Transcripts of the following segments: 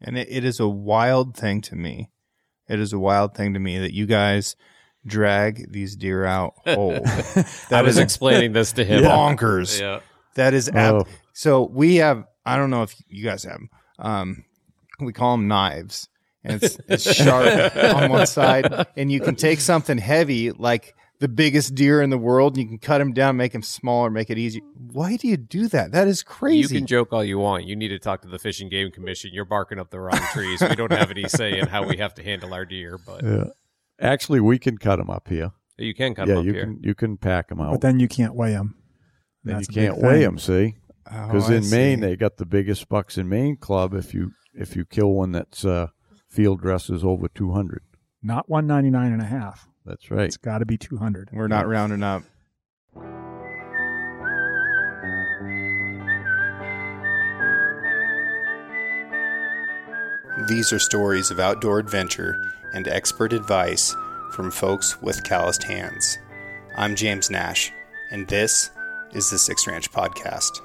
And it, it is a wild thing to me. It is a wild thing to me that you guys drag these deer out whole. I was explaining this to him. bonkers. Yeah. That is ab- Oh. so we have. I don't know if you guys have. 'em. Um, we call them knives, and it's, it's sharp on one side, and you can take something heavy like the biggest deer in the world, and you can cut him down, make him smaller, make it easier. Why do you do that? That is crazy. You can joke all you want. You need to talk to the Fish and Game Commission. You're barking up the wrong trees. We don't have any say in how we have to handle our deer, but Yeah. Actually, we can cut them up here. you can cut yeah, them up you here. can you can pack them out. But then you can't weigh them. Then you can't weigh them. See, Oh, because I in Maine they got the biggest bucks in Maine club. If you if you kill one that's uh, field dress is over two hundred. Not 199 and a half. That's right. It's got to be 200. we're not rounding up. These are stories of outdoor adventure and expert advice from folks with calloused hands. I'm James Nash, and this is the Six Ranch Podcast.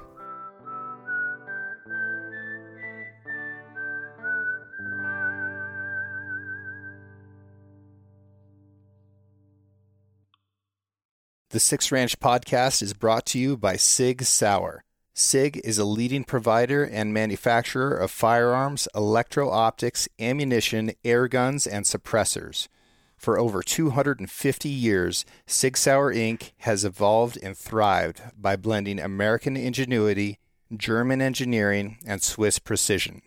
The Six Ranch Podcast is brought to you by Sig Sauer. SIG is a leading provider and manufacturer of firearms, electro optics, ammunition, air guns, and suppressors. For over 250 years, Sig Sauer Inc. has evolved and thrived by blending American ingenuity, German engineering, and Swiss precision.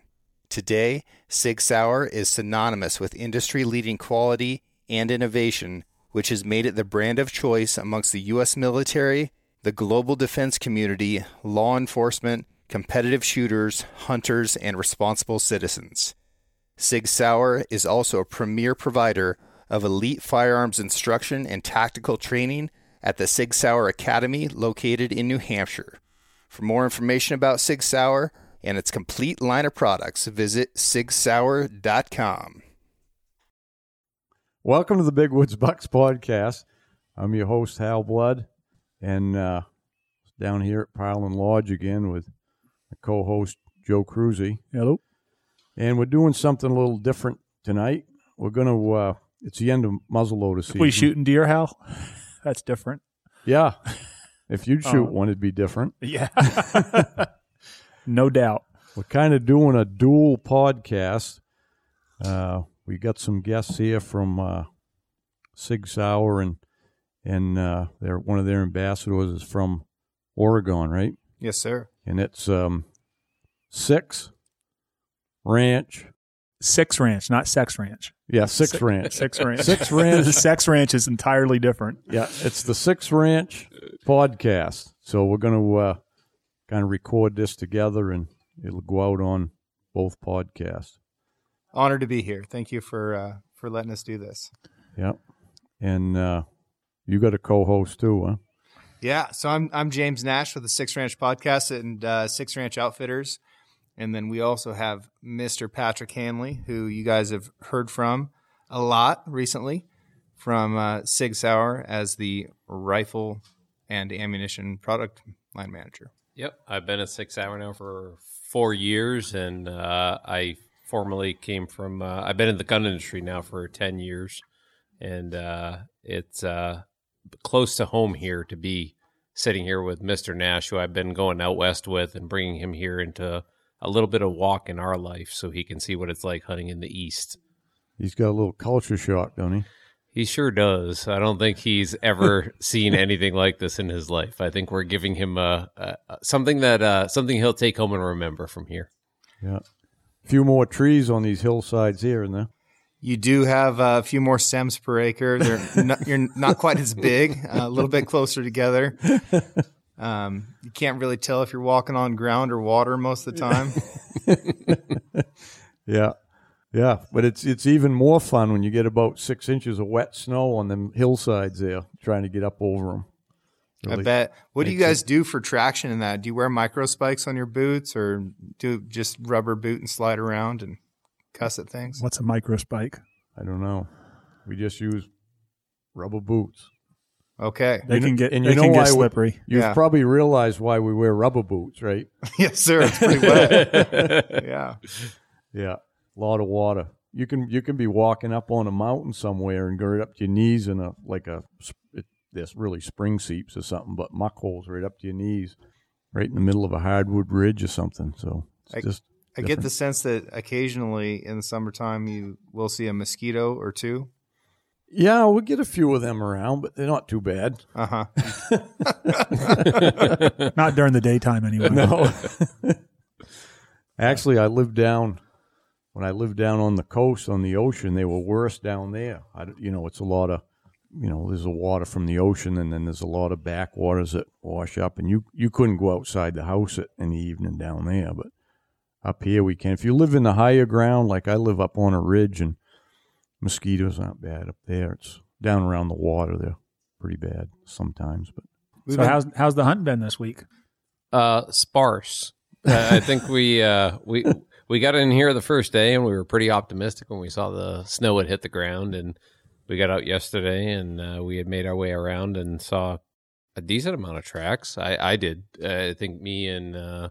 Today, Sig Sauer is synonymous with industry leading quality and innovation, which has made it the brand of choice amongst the U.S. military, the global defense community, law enforcement, competitive shooters, hunters, and responsible citizens. Sig Sauer is also a premier provider of elite firearms instruction and tactical training at the Sig Sauer Academy located in New Hampshire. For more information about Sig Sauer and its complete line of products, visit sigsauer.com. Welcome to the Big Woods Bucks podcast. I'm your host Hal Blood, and uh, down here at Pileland Lodge again with my co-host Joe Cruzy, Hello. and we're doing something a little different tonight. We're gonna. Uh, it's the end of muzzleloader season. we shooting deer, Hal? That's different. Yeah. If you'd shoot Oh. one, it'd be different. Yeah. no doubt. We're kind of doing a dual podcast. Uh, we got some guests here from uh, Sig Sauer, and and uh, they're one of their ambassadors is from Oregon, right? Yes, sir. And it's um, Six Ranch. Six Ranch, not Sex Ranch. Yeah, Six Ranch. Six Ranch. Six Ranch. the Sex Ranch is entirely different. Yeah, it's the Six Ranch podcast. So we're going to uh, kind of record this together, and it'll go out on both podcasts. Honored to be here. Thank you for uh, for letting us do this. Yep. And uh, you got a co-host too, huh? Yeah, so I'm I'm James Nash with the Six Ranch Podcast and uh, Six Ranch Outfitters, and then we also have Mr. Patrick Hanley, who you guys have heard from a lot recently, from uh, Sig Sauer as the rifle and ammunition product line manager. Yep, I've been at Sig Sauer now for four years, and uh, I formerly came from. Uh, I've been in the gun industry now for ten years, and uh, it's uh, close to home here to be sitting here with Mister Nash, who I've been going out west with, and bringing him here into a little bit of walk in our life, so he can see what it's like hunting in the east. He's got a little culture shock, don't he? He sure does. I don't think he's ever seen anything like this in his life. I think we're giving him uh, uh, something that uh, something he'll take home and remember from here. Yeah. A few more trees on these hillsides here and there. You do have uh, a few more stems per acre. They're not, you're not quite as big, uh, a little bit closer together. Um, you can't really tell if you're walking on ground or water most of the time. Yeah. Yeah, but it's it's even more fun when you get about six inches of wet snow on them hillsides there, trying to get up over them. I bet. What do you guys do for traction in that? Do you wear micro spikes on your boots or do just rubber boot and slide around and cuss at things? What's a micro spike? I don't know. We just use rubber boots. Okay. They You can get and they you know why get we- slippery. You've Yeah. probably realized why we wear rubber boots, right? yes, sir. It's pretty wet. yeah. Yeah. A lot of water. You can you can be walking up on a mountain somewhere and go right up to your knees in a like a it, this really spring seeps or something, but muck holes right up to your knees, right in the middle of a hardwood ridge or something. So it's I- just I get the sense that occasionally in the summertime you will see a mosquito or two. yeah, we'll get a few of them around, but they're not too bad. Uh huh. Not during the daytime anyway. No. Actually, I lived down when I lived down on the coast on the ocean. They were worse down there. I, you know, it's a lot of, you know, there's a water from the ocean, and then there's a lot of backwaters that wash up, and you you couldn't go outside the house at, in the evening down there, but up here we can. If you live in the higher ground, like I live up on a ridge, and mosquitoes aren't bad up there. It's down around the water. They're pretty bad sometimes, but So how's how's the hunt been this week? Uh, sparse. Uh, I think we uh, we we got in here the first day, and we were pretty optimistic when we saw the snow had hit the ground. And we got out yesterday, and uh, we had made our way around and saw a decent amount of tracks. I I did. Uh, I think me and uh,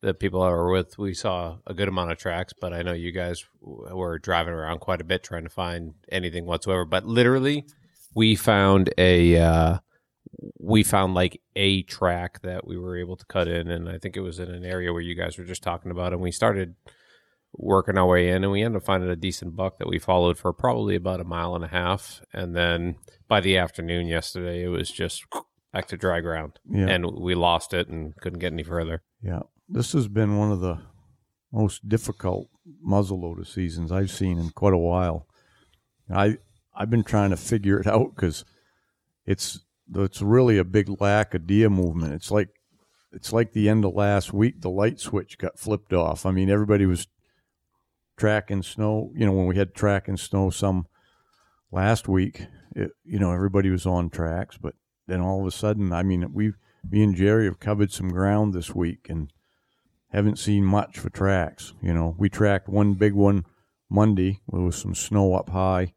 the people I were with, we saw a good amount of tracks. But I know you guys were driving around quite a bit trying to find anything whatsoever. But literally, we found a. Uh, we found like a track that we were able to cut in and i think it was in an area where you guys were just talking about and we started working our way in and we ended up finding a decent buck that we followed for probably about a mile and a half and then by the afternoon yesterday it was just back to dry ground yeah. and we lost it and couldn't get any further Yeah, this has been one of the most difficult muzzleloader seasons I've seen in quite a while. I I've been trying to figure it out because it's it's really a big lack of deer movement. It's like it's like the end of last week. The light switch got flipped off. I mean, everybody was tracking snow. You know, when we had tracking snow some last week, it, you know, everybody was on tracks. But then all of a sudden, I mean, we me and Jerry have covered some ground this week and haven't seen much for tracks. You know, we tracked one big one Monday with some snow up high,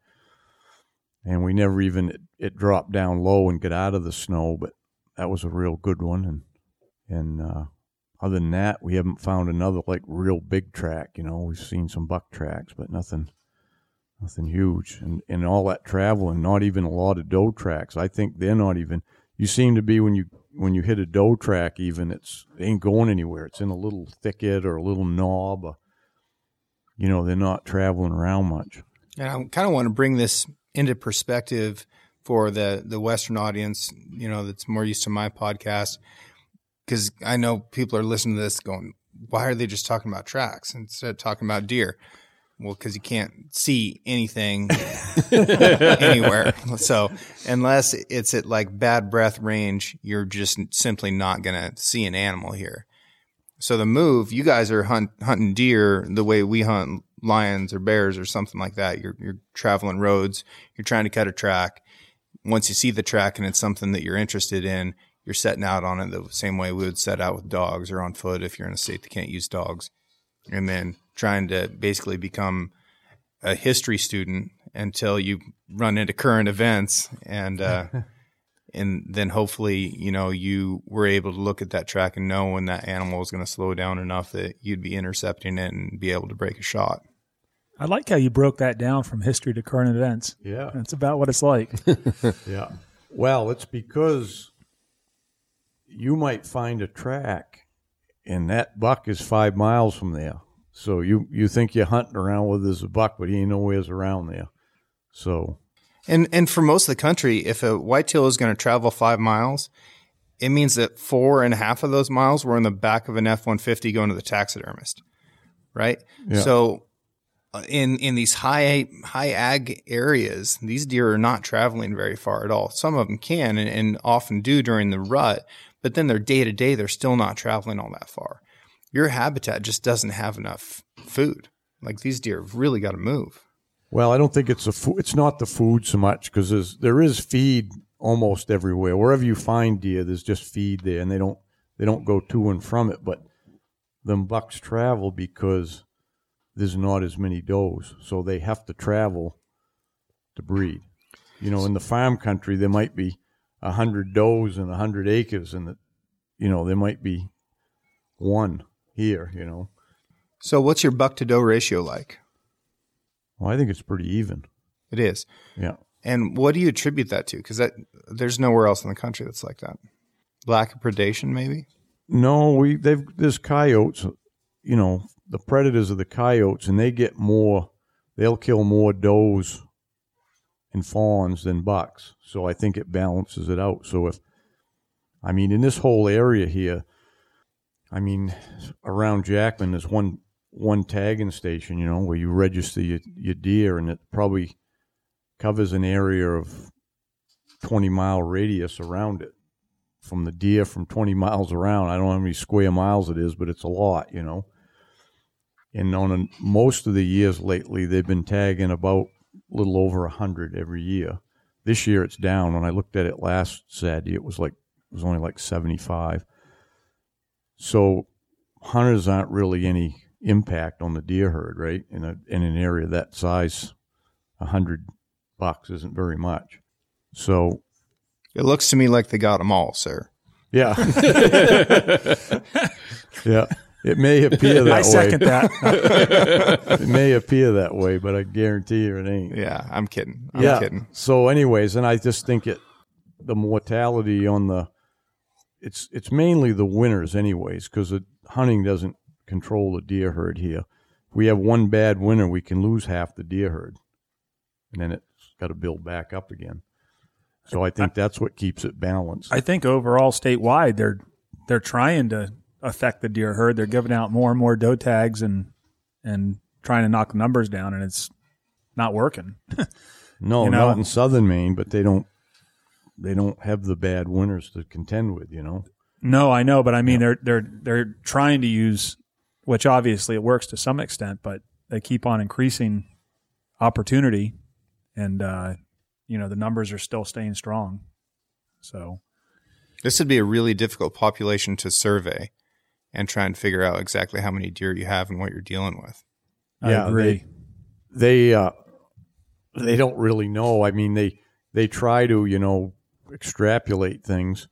and we never even it, it dropped down low and got out of the snow. But that was a real good one, and and uh, other than that, we haven't found another like real big track. You know, we've seen some buck tracks, but nothing. Nothing huge, and and all that travel, and not even a lot of doe tracks. I think they're not even. You seem to be when you when you hit a doe track, even it's it ain't going anywhere. It's in a little thicket or a little knob. Or, you know, they're not traveling around much. And I kind of want to bring this into perspective for the the Western audience, you know, that's more used to my podcast, because I know people are listening to this going, "Why are they just talking about tracks instead of talking about deer?" Well, because you can't see anything anywhere. So unless it's at like bad breath range, you're just simply not going to see an animal here. So the move, you guys are hunt, hunting deer the way we hunt lions or bears or something like that. You're you're traveling roads. You're trying to cut a track. Once you see the track and it's something that you're interested in, you're setting out on it the same way we would set out with dogs or on foot if you're in a state that can't use dogs, and then trying to basically become a history student until you run into current events and. Uh, and then hopefully you know you were able to look at that track and know when that animal was going to slow down enough that you'd be intercepting it and be able to break a shot I like how you broke that down from history to current events. Yeah. That's about what it's like. Yeah. Well, it's because you might find a track and that buck is five miles from there. So you, you think you're hunting around with there's a buck, but he ain't nowhere's around there. So and and for most of the country if a whitetail is going to travel five miles it means that four and a half of those miles were in the back of an f-150 going to the taxidermist right Yeah. so uh, in in these high high ag areas these deer are not traveling very far at all some of them can and, and often do during the rut but then their day to day they're still not traveling all that far your habitat just doesn't have enough food like these deer have really got to move Well, I don't think it's a fo- it's not the food so much because there is feed almost everywhere. Wherever you find deer, there's just feed there, and they don't they don't go to and from it. But them bucks travel because there's not as many does, so they have to travel to breed. You know, in the farm country, there might be a hundred does and a hundred acres, and the, you know there might be one here. You know, so what's your buck to doe ratio like Well, I think it's pretty even. It is. Yeah. And what do you attribute that to? Because that there's nowhere else in the country that's like that. Lack of predation, maybe. No, we they've there's coyotes. You know, the predators of the coyotes, and they get more. They'll kill more does and fawns than bucks. So I think it balances it out. So if, I mean, in this whole area here, I mean, around Jackman, there's one one tagging station. You know, where you register your, your deer, and it probably covers an area of twenty mile radius around it from the deer from 20 miles around. I don't know how many square miles it is, but it's a lot, you know. And on a, most of the years lately, they've been tagging about little over 100 every year. This year it's down. When I looked at it last Saturday, it was like it was only like 75. So hunters aren't really any impact on the deer herd, right? In a in an area that size, 100 bucks isn't very much. So It looks to me like they got them all, sir. yeah. yeah. It may appear that I way. second that. It may appear that way, but I guarantee you it ain't. Yeah, I'm kidding. I'm yeah. kidding. So, anyways, and I just think it the mortality on the it's it's mainly the winters, anyways, because hunting doesn't control the deer herd here. If we have one bad winter, we can lose half the deer herd, and then it's got to build back up again. So I think that's what keeps it balanced. I think overall statewide, they're they're trying to affect the deer herd. They're giving out more and more doe tags and and trying to knock the numbers down, and it's not working. No, You know? not in southern Maine, but they don't they don't have the bad winters to contend with, you know. No, I know, but I mean they're they're they're trying to use, which obviously it works to some extent, but they keep on increasing opportunity, and uh, you know the numbers are still staying strong. So This would be a really difficult population to survey and try and figure out exactly how many deer you have and what you're dealing with. Yeah, I agree. They uh they don't really know. I mean they they try to, you know, extrapolate things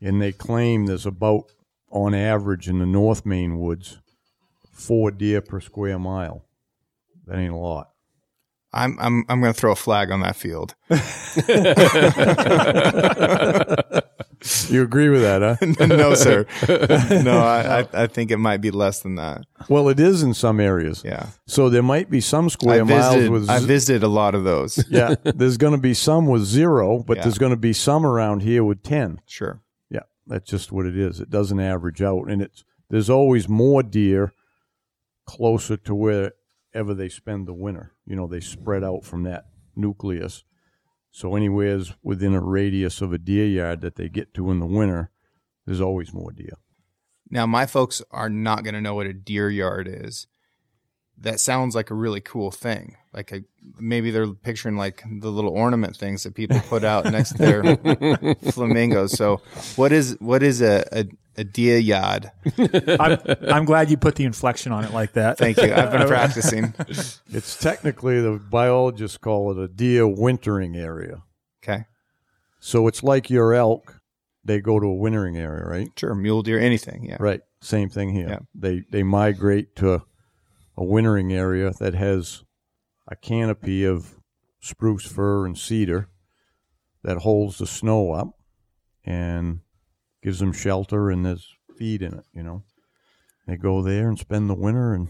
and they claim there's about on average in the North Maine woods four deer per square mile. That ain't a lot. I'm I'm I'm going to throw a flag on that field. You agree with that, huh? no, sir. No, I, I I think it might be less than that. well, it is in some areas. Yeah, So there might be some square I miles visited. with I z- visited a lot of those. yeah, there's going to be some with zero, but Yeah. there's going to be some around here with 10. Sure. Yeah, that's just what it is. It doesn't average out, and it's there's always more deer closer to wherever they spend the winter. You know, they spread out from that nucleus. So anywhere's within a radius of a deer yard that they get to in the winter, there's always more deer. Now, my folks are not going to know what a deer yard is. That sounds like a really cool thing. Like a, maybe they're picturing like the little ornament things that people put out next to their flamingos. So, what is what is a a, a deer yard? I'm, I'm glad you put the inflection on it like that. Thank you. I've been practicing. It's technically the biologists call it a deer wintering area. Okay, So it's like your elk; they go to a wintering area, right? sure. Mule deer, anything. Yeah. Right. Same thing here. Yeah. They they migrate to a wintering area that has a canopy of spruce fir and cedar that holds the snow up and gives them shelter and there's feed in it, you know. They go there and spend the winter and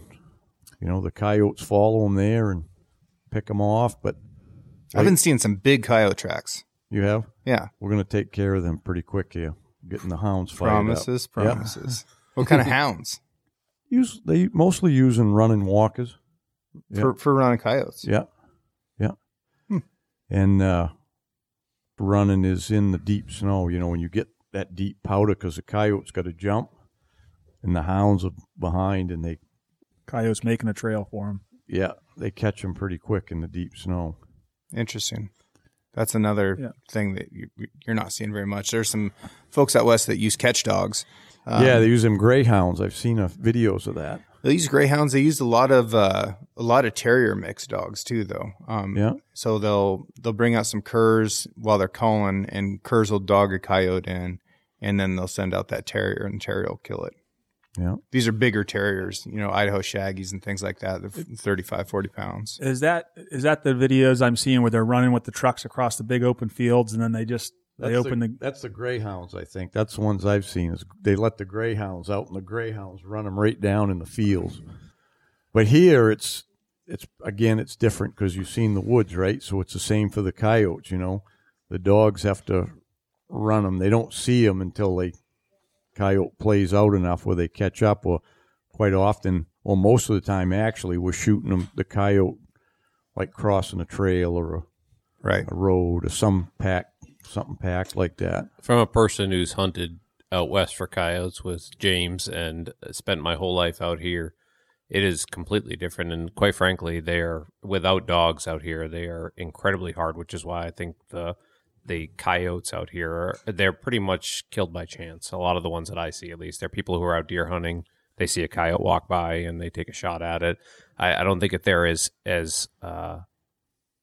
you know the coyotes follow them there and pick them off, but I've been seeing some big coyote tracks. you have Yeah. we're going to take care of them pretty quick here. Getting the hounds fired up. Promises. Yeah. Promises. What kind of hounds Use they mostly use in running walkers. Yeah. for for running coyotes? Yeah, yeah. Hmm. And uh, running is in the deep snow. You know, when you get that deep powder, because the coyote's got to jump, and the hounds are behind, and they Coyotes making a trail for them. yeah they catch them pretty quick in the deep snow. Interesting. That's another Yeah. thing that you, you're not seeing very much. There's some folks out west that use catch dogs. Um, yeah, they use them greyhounds. I've seen uh, videos of that. they use greyhounds. They use a lot of uh, a lot of terrier mixed dogs too, though. Um, Yeah, So they'll they'll bring out some curs while they're calling, and curs will dog a coyote in, and then they'll send out that terrier, and the terrier will kill it. Yeah. These are bigger terriers, you know, Idaho Shaggies and things like that. They're 35, 40 pounds. Is that is that the videos I'm seeing where they're running with the trucks across the big open fields and then they just they open the, that's the greyhounds. I think that's the ones I've seen. Is they let the greyhounds out, and the greyhounds run them right down in the fields. But here, it's it's again, it's different because you've seen the woods, right? So it's the same for the coyotes. You know, the dogs have to run them. They don't see them until they coyote plays out enough where they catch up. Or quite often, or most of the time, actually, we're shooting them the coyote like crossing a trail or a, Right. a road or some pack, something packed like that. From a person who's hunted out west for coyotes with James and spent my whole life out here, it is completely different. And quite frankly, they are without dogs out here. They are incredibly hard, which is why I think the the coyotes out here are they're pretty much killed by chance. A lot of the ones that I see, at least, they're people who are out deer hunting. They see a coyote walk by and they take a shot at it. I, I don't think that they're as as uh,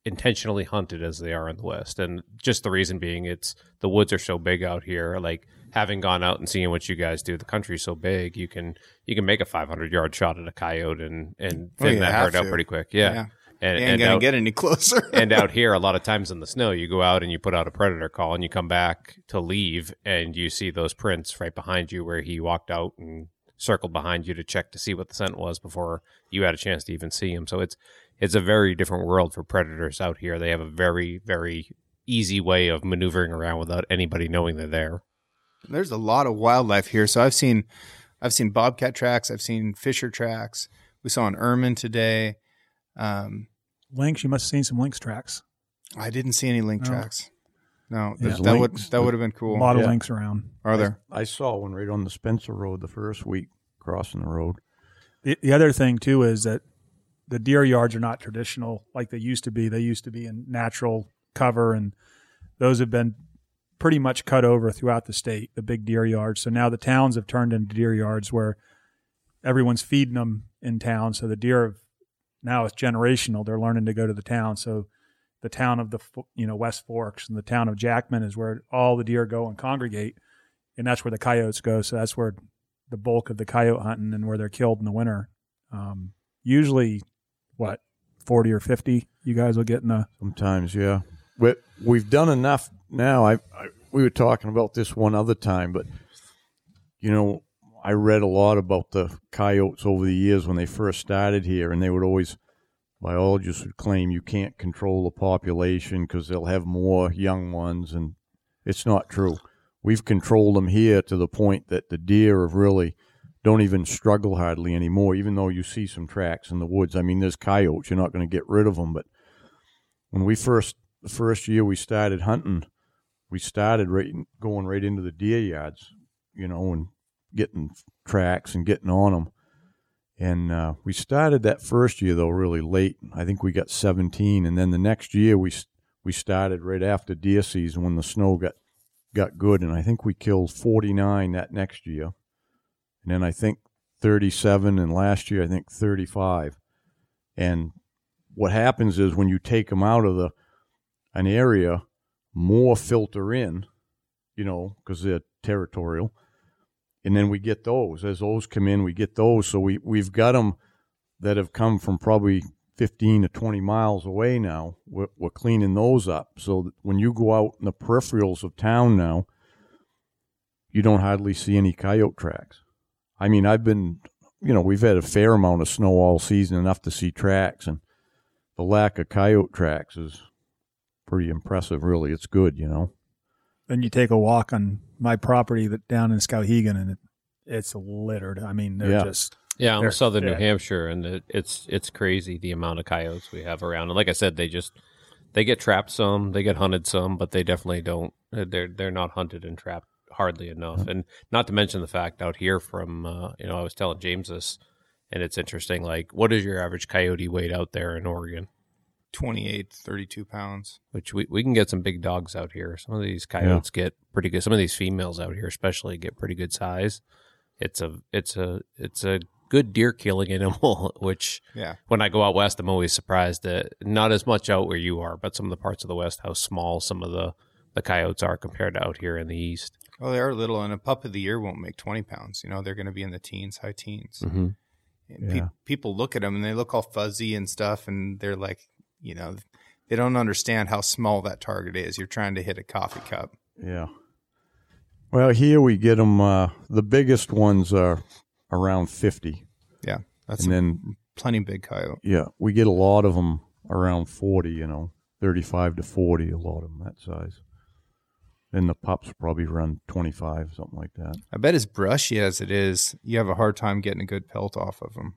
intentionally hunted as they are in the west. And just the reason being it's the woods are so big out here. Like having gone out and seeing what you guys do the country's so big you can you can make a 500 yard shot at a coyote and and Well, thin that herd out pretty quick. Yeah, Yeah. and, Ain't and gonna out, get any closer. and out here a lot of times in the snow you go out and you put out a predator call and you come back to leave and you see those prints right behind you where he walked out and circled behind you to check to see what the scent was before you had a chance to even see him. So it's it's a very different world for predators out here they have a very very easy way of maneuvering around without anybody knowing they're there There's a lot of wildlife here. So I've seen, I've seen bobcat tracks. I've seen fisher tracks. We saw an ermine today. Um, lynx. You must have seen some lynx tracks. I didn't see any lynx Oh. tracks. No, There's that would that would have been cool. A cool. lot of Yeah. lynx around. Are there? I saw one right on the Spencer Road the first week crossing the road. The, the other thing too is that the deer yards are not traditional like they used to be. They used to be in natural cover, and those have been pretty much cut over throughout the state. The big deer yards. So now the towns have turned into deer yards where everyone's feeding them in town. So the deer have now it's generational. They're learning to go to the town. So the town of the you know West Forks and the town of Jackman is where all the deer go and congregate, and that's where the coyotes go. So that's where the bulk of the coyote hunting and where they're killed in the winter. Um, usually, what forty or fifty, you guys will get in a Sometimes, yeah. But we've done enough now. I, I we were talking about this one other time, but you know, I read a lot about the coyotes over the years when they first started here, and they would always biologists would claim you can't control the population because they'll have more young ones, and it's not true. We've controlled them here to the point that the deer have really don't even struggle hardly anymore, even though you see some tracks in the woods. I mean, there's coyotes. You're not going to get rid of them, but when we first the first year we started hunting, we started right going right into the deer yards, you know, and getting tracks and getting on them. And uh, we started that first year though really late. I think we got 17, and then the next year we we started right after deer season when the snow got got good, and I think we killed 49 that next year, and then I think 37, and last year I think 35. And what happens is when you take them out of the an area, more filter in, you know, because they're territorial, and then we get those. As those come in, we get those. So we we've got them that have come from probably 15 to 20 miles away now. We're, we're cleaning those up. So when you go out in the peripherals of town now, you don't hardly see any coyote tracks. I mean, I've been, you know, we've had a fair amount of snow all season, enough to see tracks, and the lack of coyote tracks is pretty impressive. Really, it's good, you know. then you take a walk on my property that down in Skowhegan and it, it's littered. I mean, they're Yeah. just Yeah, I'm They're in southern New. Hampshire, and it, it's it's crazy the amount of coyotes we have around. And like I said, they just they get trapped some, they get hunted some, but they definitely don't. They're they're not hunted and trapped hardly enough. And not to mention the fact out here from uh, you know I was telling James this, and it's interesting. Like, what is your average coyote weight out there in Oregon? 28, 32 pounds. Which we, we can get some big dogs out here. Some of these coyotes get pretty good. Some of these females out here, especially, get pretty good size. It's a it's a it's a good deer killing animal. Which Yeah. when I go out west, I'm always surprised that not as much out where you are, but some of the parts of the west, how small some of the the coyotes are compared to out here in the east. Well, they are little, and a pup of the year won't make 20 pounds. You know, they're going to be in the teens, high teens. Mm-hmm. And pe- people look at them and they look all fuzzy and stuff, and they're like, you know, they don't understand how small that target is. You're trying to hit a coffee cup. Yeah. Well, here we get them. Uh, the biggest ones are around fifty, Yeah, that's and then plenty big coyote. yeah, we get a lot of them around forty. You know, thirty-five to forty. A lot of them that size. Then the pups probably run twenty-five, something like that. I bet as brushy as it is, you have a hard time getting a good pelt off of them.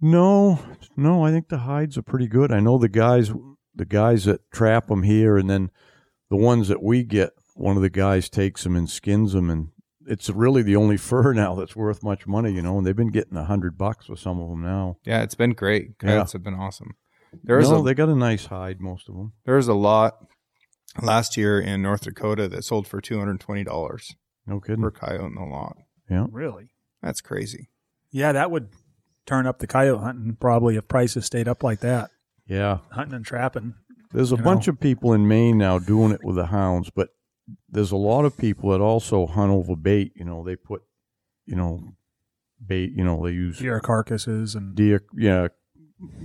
No, no, I think the hides are pretty good. I know the guys, the guys that trap them here, and then the ones that we get, one of the guys takes them and skins them, and it's really the only fur now that's worth much money, you know. And they've been getting a hundred bucks with some of them now. Yeah, it's been great. yeah. have been awesome. There's no, a they got a nice hide, most of them. there's a lot last year in North Dakota that sold for two hundred twenty dollars No kidding. per coyote in the lot. Yeah, Really? That's crazy. Yeah, that would turn up the coyote hunting probably if prices stayed up like that. yeah. Hunting and trapping. There's a You bunch know? of people in Maine now doing it with the hounds, but there's a lot of people that also hunt over bait. You know, they put, you know, bait. You know, they use Deer carcasses and deer, yeah,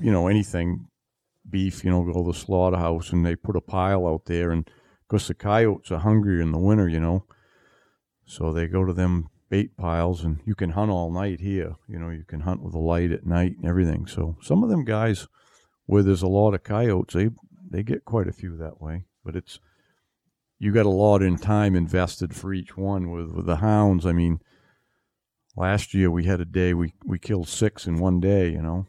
you know, anything, beef, you know, go to the slaughterhouse and they put a pile out there. And because the coyotes are hungry in the winter, you know, so they go to them bait piles and you can hunt all night here. You know, you can hunt with a light at night and everything. So some of them guys where there's a lot of coyotes, they, they get quite a few that way. But it's, you got a lot in time invested for each one with, with the hounds. I mean, last year we had a day we, we killed six in one day, you know.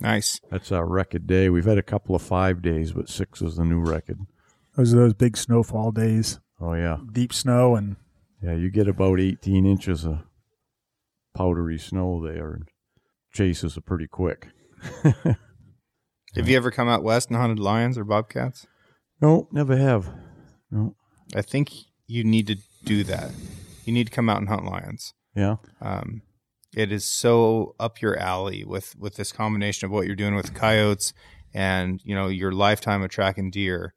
Nice. That's our record day. We've had a couple of five days, but six is the new record. those are those big snowfall days, Oh yeah, deep snow and yeah. You get about eighteen inches of powdery snow there, and chases are pretty quick. Have you ever come out west and hunted lions or bobcats? No, never have. No. I think you need to do that. You need to come out and hunt lions. Yeah. Um, it is so up your alley with with this combination of what you're doing with coyotes and you know your lifetime of tracking deer.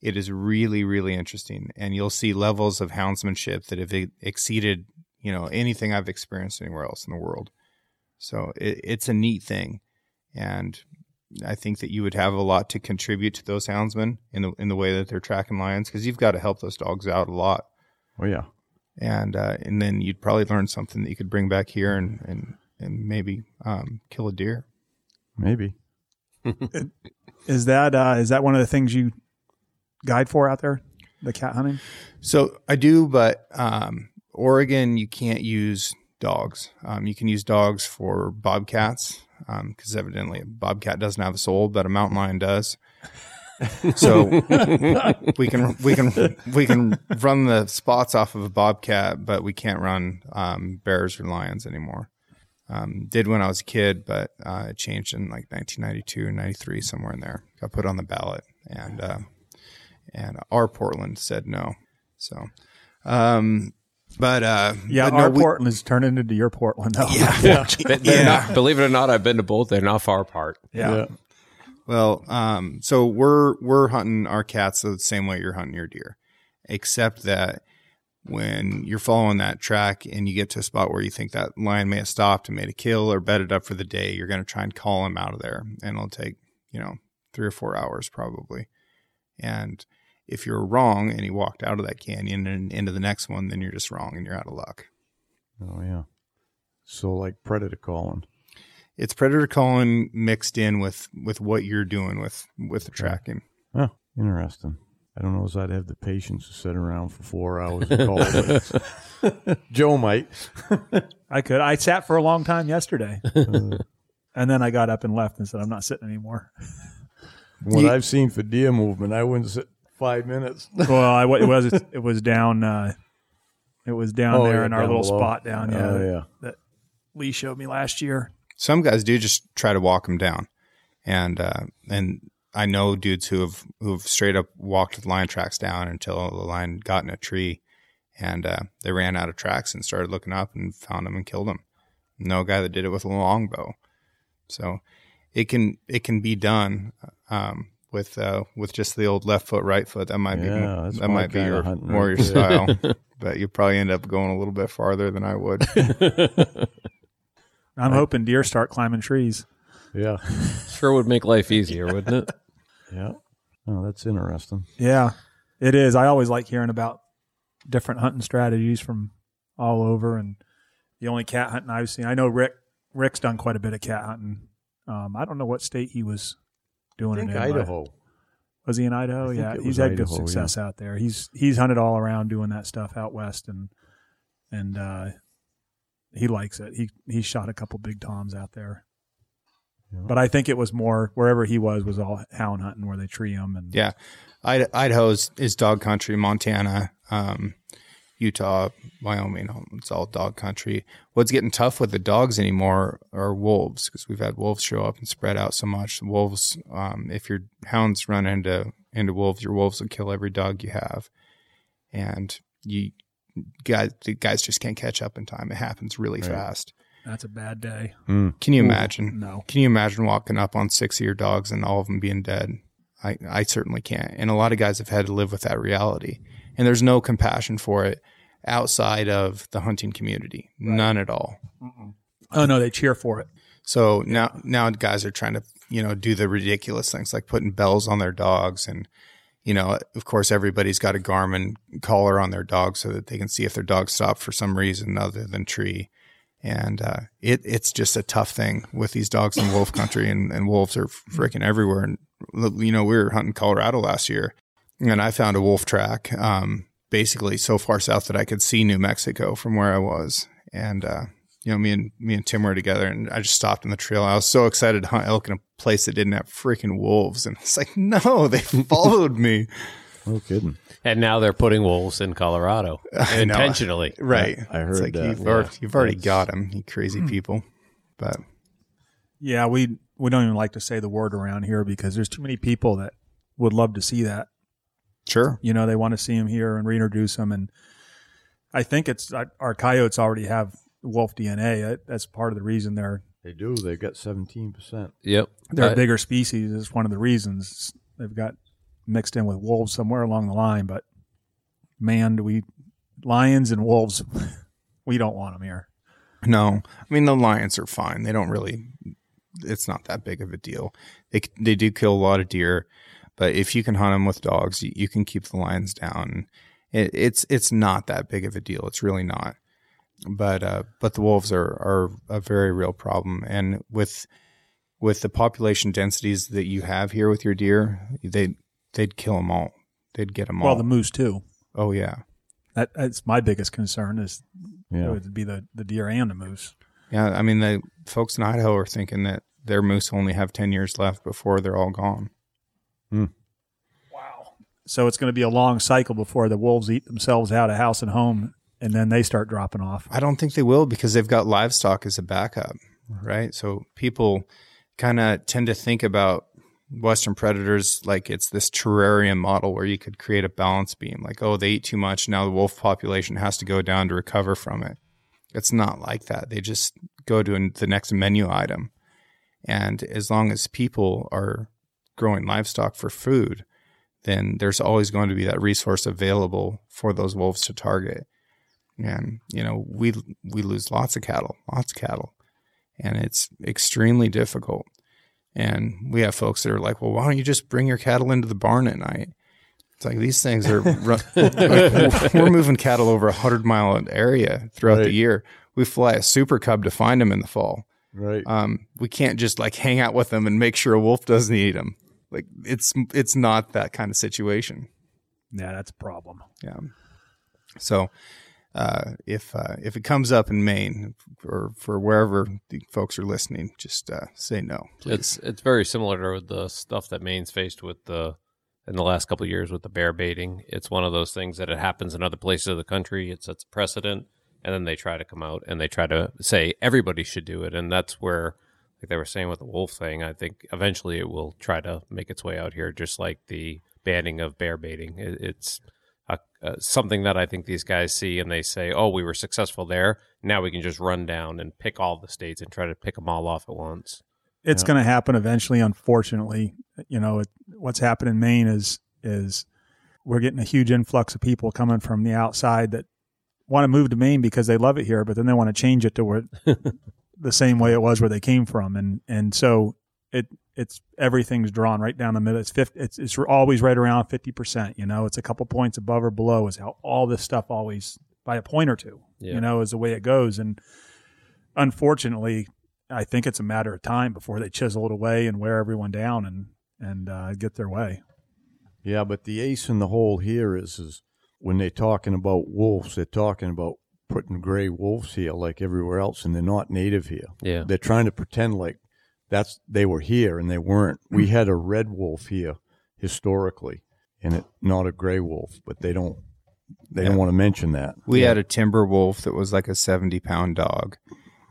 It is really really interesting, and you'll see levels of houndsmanship that have exceeded you know anything I've experienced anywhere else in the world. So it, it's a neat thing, and I think that you would have a lot to contribute to those houndsmen in the in the way that they're tracking lions because you've got to help those dogs out a lot Oh yeah. And uh, and then you'd probably learn something that you could bring back here and and and maybe um, kill a deer. Maybe. is that uh, is that one of the things you guide for out there? The cat hunting? So I do, but um, Oregon you can't use dogs. Um, you can use dogs for bobcats because evidently a bobcat doesn't have a soul, but a mountain lion does. So we can we can we can run the spots off of a bobcat, but we can't run um, bears or lions anymore. Um, did when I was a kid, but uh, it changed in like 1992 and 93, somewhere in there. Got put on the ballot, and uh, and our Portland said no. So, um, but uh, Yeah, but no, our we- Portland is turning into your Portland though. Yeah, But Yeah. not, believe it or not, I've been to both. They're not far apart. yeah. Well, um, so we're we're hunting our cats the same way you're hunting your deer, except that when you're following that track and you get to a spot where you think that lion may have stopped and made a kill or bedded up for the day, you're going to try and call him out of there, and it'll take you know three or four hours probably. And if you're wrong and he walked out of that canyon and into the next one, then you're just wrong and you're out of luck. Oh yeah. So like predator calling. It's predator calling mixed in with with what you're doing with with the tracking. Oh, interesting. I don't know if I'd have the patience to sit around for four hours and call. but Joe might. I could. I sat for a long time yesterday. Uh, and then I got up and left and said, I'm not sitting anymore. what You- I've seen for deer movement, I wouldn't sit five minutes. well, I, it was it was down uh, it was down Oh, there yeah, in our little below. spot down yeah, Oh, that, yeah. that Lee showed me last year. Some guys do just try to walk them down, and uh, and I know dudes who have who have straight up walked the lion tracks down until the lion got in a tree, and uh, they ran out of tracks and started looking up and found them and killed them. No guy that did it with a longbow, so it can it can be done um, with uh, with just the old left foot, right foot. That might Yeah, be that might be your hunting more right your style. but you probably end up going a little bit farther than I would. I'm hoping deer start climbing trees. Yeah, Sure would make life easier, wouldn't it? yeah. Oh, that's interesting. Yeah, it is. I always like hearing about different hunting strategies from all over. And the only cat hunting I've seen, I know Rick. Rick's done quite a bit of cat hunting. Um, I don't know what state he was doing I think it in. but- Idaho. Was he in Idaho? I Yeah, he's was had good Idaho, success out there. He's he's hunted all around doing that stuff out west, and and uh, he likes it. He he shot a couple big toms out there. Yeah. But I think it was more wherever he was was all hound hunting where they tree them and Yeah, Idaho is, is dog country. Montana, um, Utah, Wyoming, it's all dog country. What's getting tough with the dogs anymore are wolves because we've had wolves show up and spread out so much. Wolves, um, if your hounds run into into wolves, your wolves will kill every dog you have, and you guys the guys just can't catch up in time. It happens really Right. fast. that's a bad day. Mm. Can you Ooh, imagine? No. Can you imagine walking up on six of your dogs and all of them being dead? I, I certainly can't. And a lot of guys have had to live with that reality. And there's no compassion for it outside of the hunting community. None at all. Oh no, they cheer for it. So now now guys are trying to, you know, do the ridiculous things like putting bells on their dogs and you know, of course everybody's got a Garmin collar on their dog so that they can see if their dog stopped for some reason other than tree. And uh, it it's just a tough thing with these dogs in wolf country, and, and wolves are freaking everywhere. And you know, we were hunting Colorado last year, and I found a wolf track, um, basically so far south that I could see New Mexico from where I was. And uh, you know, me and me and Tim were together, and I just stopped in the trail. I was so excited to hunt elk in a place that didn't have freaking wolves, and it's like, no, they followed me. No kidding. And now they're putting wolves in Colorado I intentionally. Right. I It's heard like that, You've, yeah. already, you've already That's- got them, you crazy people. But Yeah, we we don't even like to say the word around here because there's too many people that would love to see that. sure. You know, they want to see him here and reintroduce him. And I think it's uh, our coyotes already have wolf DNA. That- That's part of the reason they're They do. They've got seventeen percent. Yep. they're Uh, a bigger species. Is one of the reasons they've got mixed in with wolves somewhere along the line. But man, do we lions and wolves? we don't want them here. No, I mean the lions are fine. They don't really. It's not that big of a deal. They they do kill a lot of deer, but if you can hunt them with dogs, you, you can keep the lions down. It, it's it's not that big of a deal. It's really not. But uh, but the wolves are are a very real problem, and with with the population densities that you have here with your deer, they they'd kill them all. They'd get them all. Well, the moose too. oh yeah, That, that's my biggest concern is Yeah. it would be the, the deer and the moose. yeah. I mean the folks in Idaho are thinking that their moose only have ten years left before they're all gone. Wow. So it's going to be a long cycle before the wolves eat themselves out of house and home, and then they start dropping off. I don't think they will because they've got livestock as a backup, right? So people kind of tend to think about Western predators like it's this terrarium model where you could create a balance beam, like, oh, they eat too much. Now the wolf population has to go down to recover from it. It's not like that. They just go to the next menu item. And as long as people are growing livestock for food, then there's always going to be that resource available for those wolves to target and you know we we lose lots of cattle lots of cattle. And it's extremely difficult. And we have folks that are like well why don't you just bring your cattle into the barn at night? It's like these things are run, like, we're moving cattle over a hundred mile area throughout the year. We fly a super cub to find them in the fall. Right. um, we can't just like hang out with them and make sure a wolf doesn't eat them like it's it's not that kind of situation. Yeah, that's a problem. yeah. So, uh, if uh, if it comes up in Maine or for wherever the folks are listening, just uh, say no. Please. It's it's very similar to the stuff that Maine's faced with the in the last couple of years with the bear baiting. It's one of those things that it happens in other places of the country. It sets a precedent, and then they try to come out and they try to say everybody should do it, and that's where, like they were saying with the wolf thing, I think eventually it will try to make its way out here, just like the banning of bear baiting. It, it's uh, something that I think these guys see and they say, "Oh, we were successful there. Now we can just run down and pick all the states and try to pick them all off at once." It's Yeah. going to happen eventually. Unfortunately, you know, it, what's happened in Maine is is we're getting a huge influx of people coming from the outside that want to move to Maine because they love it here, but then they want to change it to where the same way it was where they came from, and and so it it's everything's drawn right down the middle. It's 50, it's it's always right around fifty percent. You know, it's a couple points above or below is how all this stuff always by a point or two. Yeah. You know, is the way it goes, and unfortunately, I think it's a matter of time before they chisel it away and wear everyone down and and uh, get their way. Yeah, but the ace in the hole here is is when they're talking about wolves, they're talking about putting gray wolves here like everywhere else, and they're not native here. Yeah. They're trying to pretend like that's they were here and they weren't. We had a red wolf here historically, and it not a gray wolf, but they don't they don't want to mention that. We had a timber wolf that was like a 70 pound dog.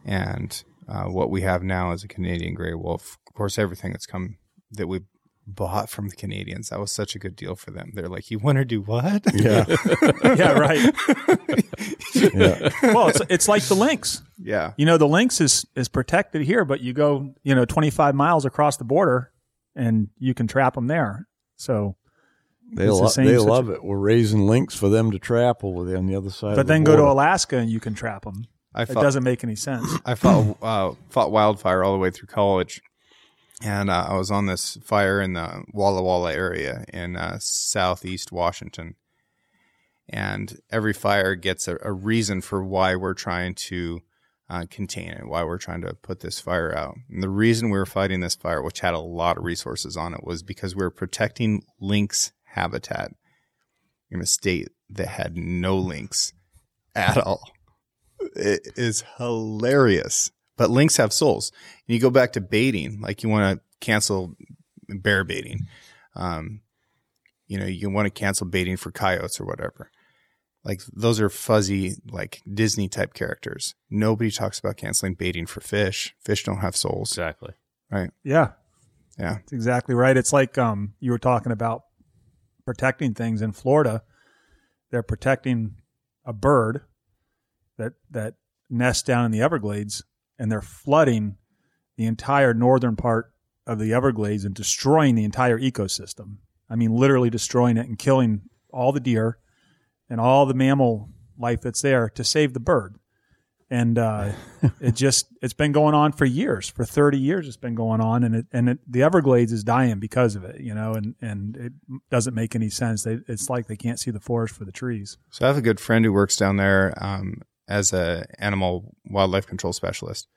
And uh, what we have now is a Canadian gray wolf. Of course, everything that's come that we bought from the Canadians, that was such a good deal for them. They're like, you want to do what? Yeah, yeah, right. yeah, well, it's it's like the lynx. yeah. You know, the lynx is is protected here, but you go you know twenty five miles across the border, and you can trap them there. So, they It's the they situ- love it. We're raising lynx for them to trap over there on the other side. of but the then go to. Alaska and you can trap them. I It fought, doesn't make any sense. I fought, uh, fought wildfire all the way through college. And uh, I was on this fire in the Walla Walla area in uh, southeast Washington. And every fire gets a, a reason for why we're trying to uh, contain it, why we're trying to put this fire out. And the reason we were fighting this fire, which had a lot of resources on it, was because we were protecting lynx habitat in a state that had no lynx at all. It is hilarious. But lynx have souls. And you go back to baiting, like you want to cancel bear baiting. Um, you know, you want to cancel baiting for coyotes or whatever. Like those are fuzzy, like Disney type characters. Nobody talks about canceling baiting for fish. Fish don't have souls. Exactly. Right. Yeah, Yeah. that's exactly right. It's like um, you were talking about protecting things in Florida. They're protecting a bird that that nests down in the Everglades, and they're flooding the entire northern part of the Everglades and destroying the entire ecosystem. I mean, literally destroying it and killing all the deer and all the mammal life that's there to save the bird. And uh, it just it's been going on for years, for thirty years. It's been going on, and it and it, the Everglades is dying because of it, you know. And and it doesn't make any sense. They, it's like they can't see the forest for the trees. So I have a good friend who works down there um, as a animal wildlife control specialist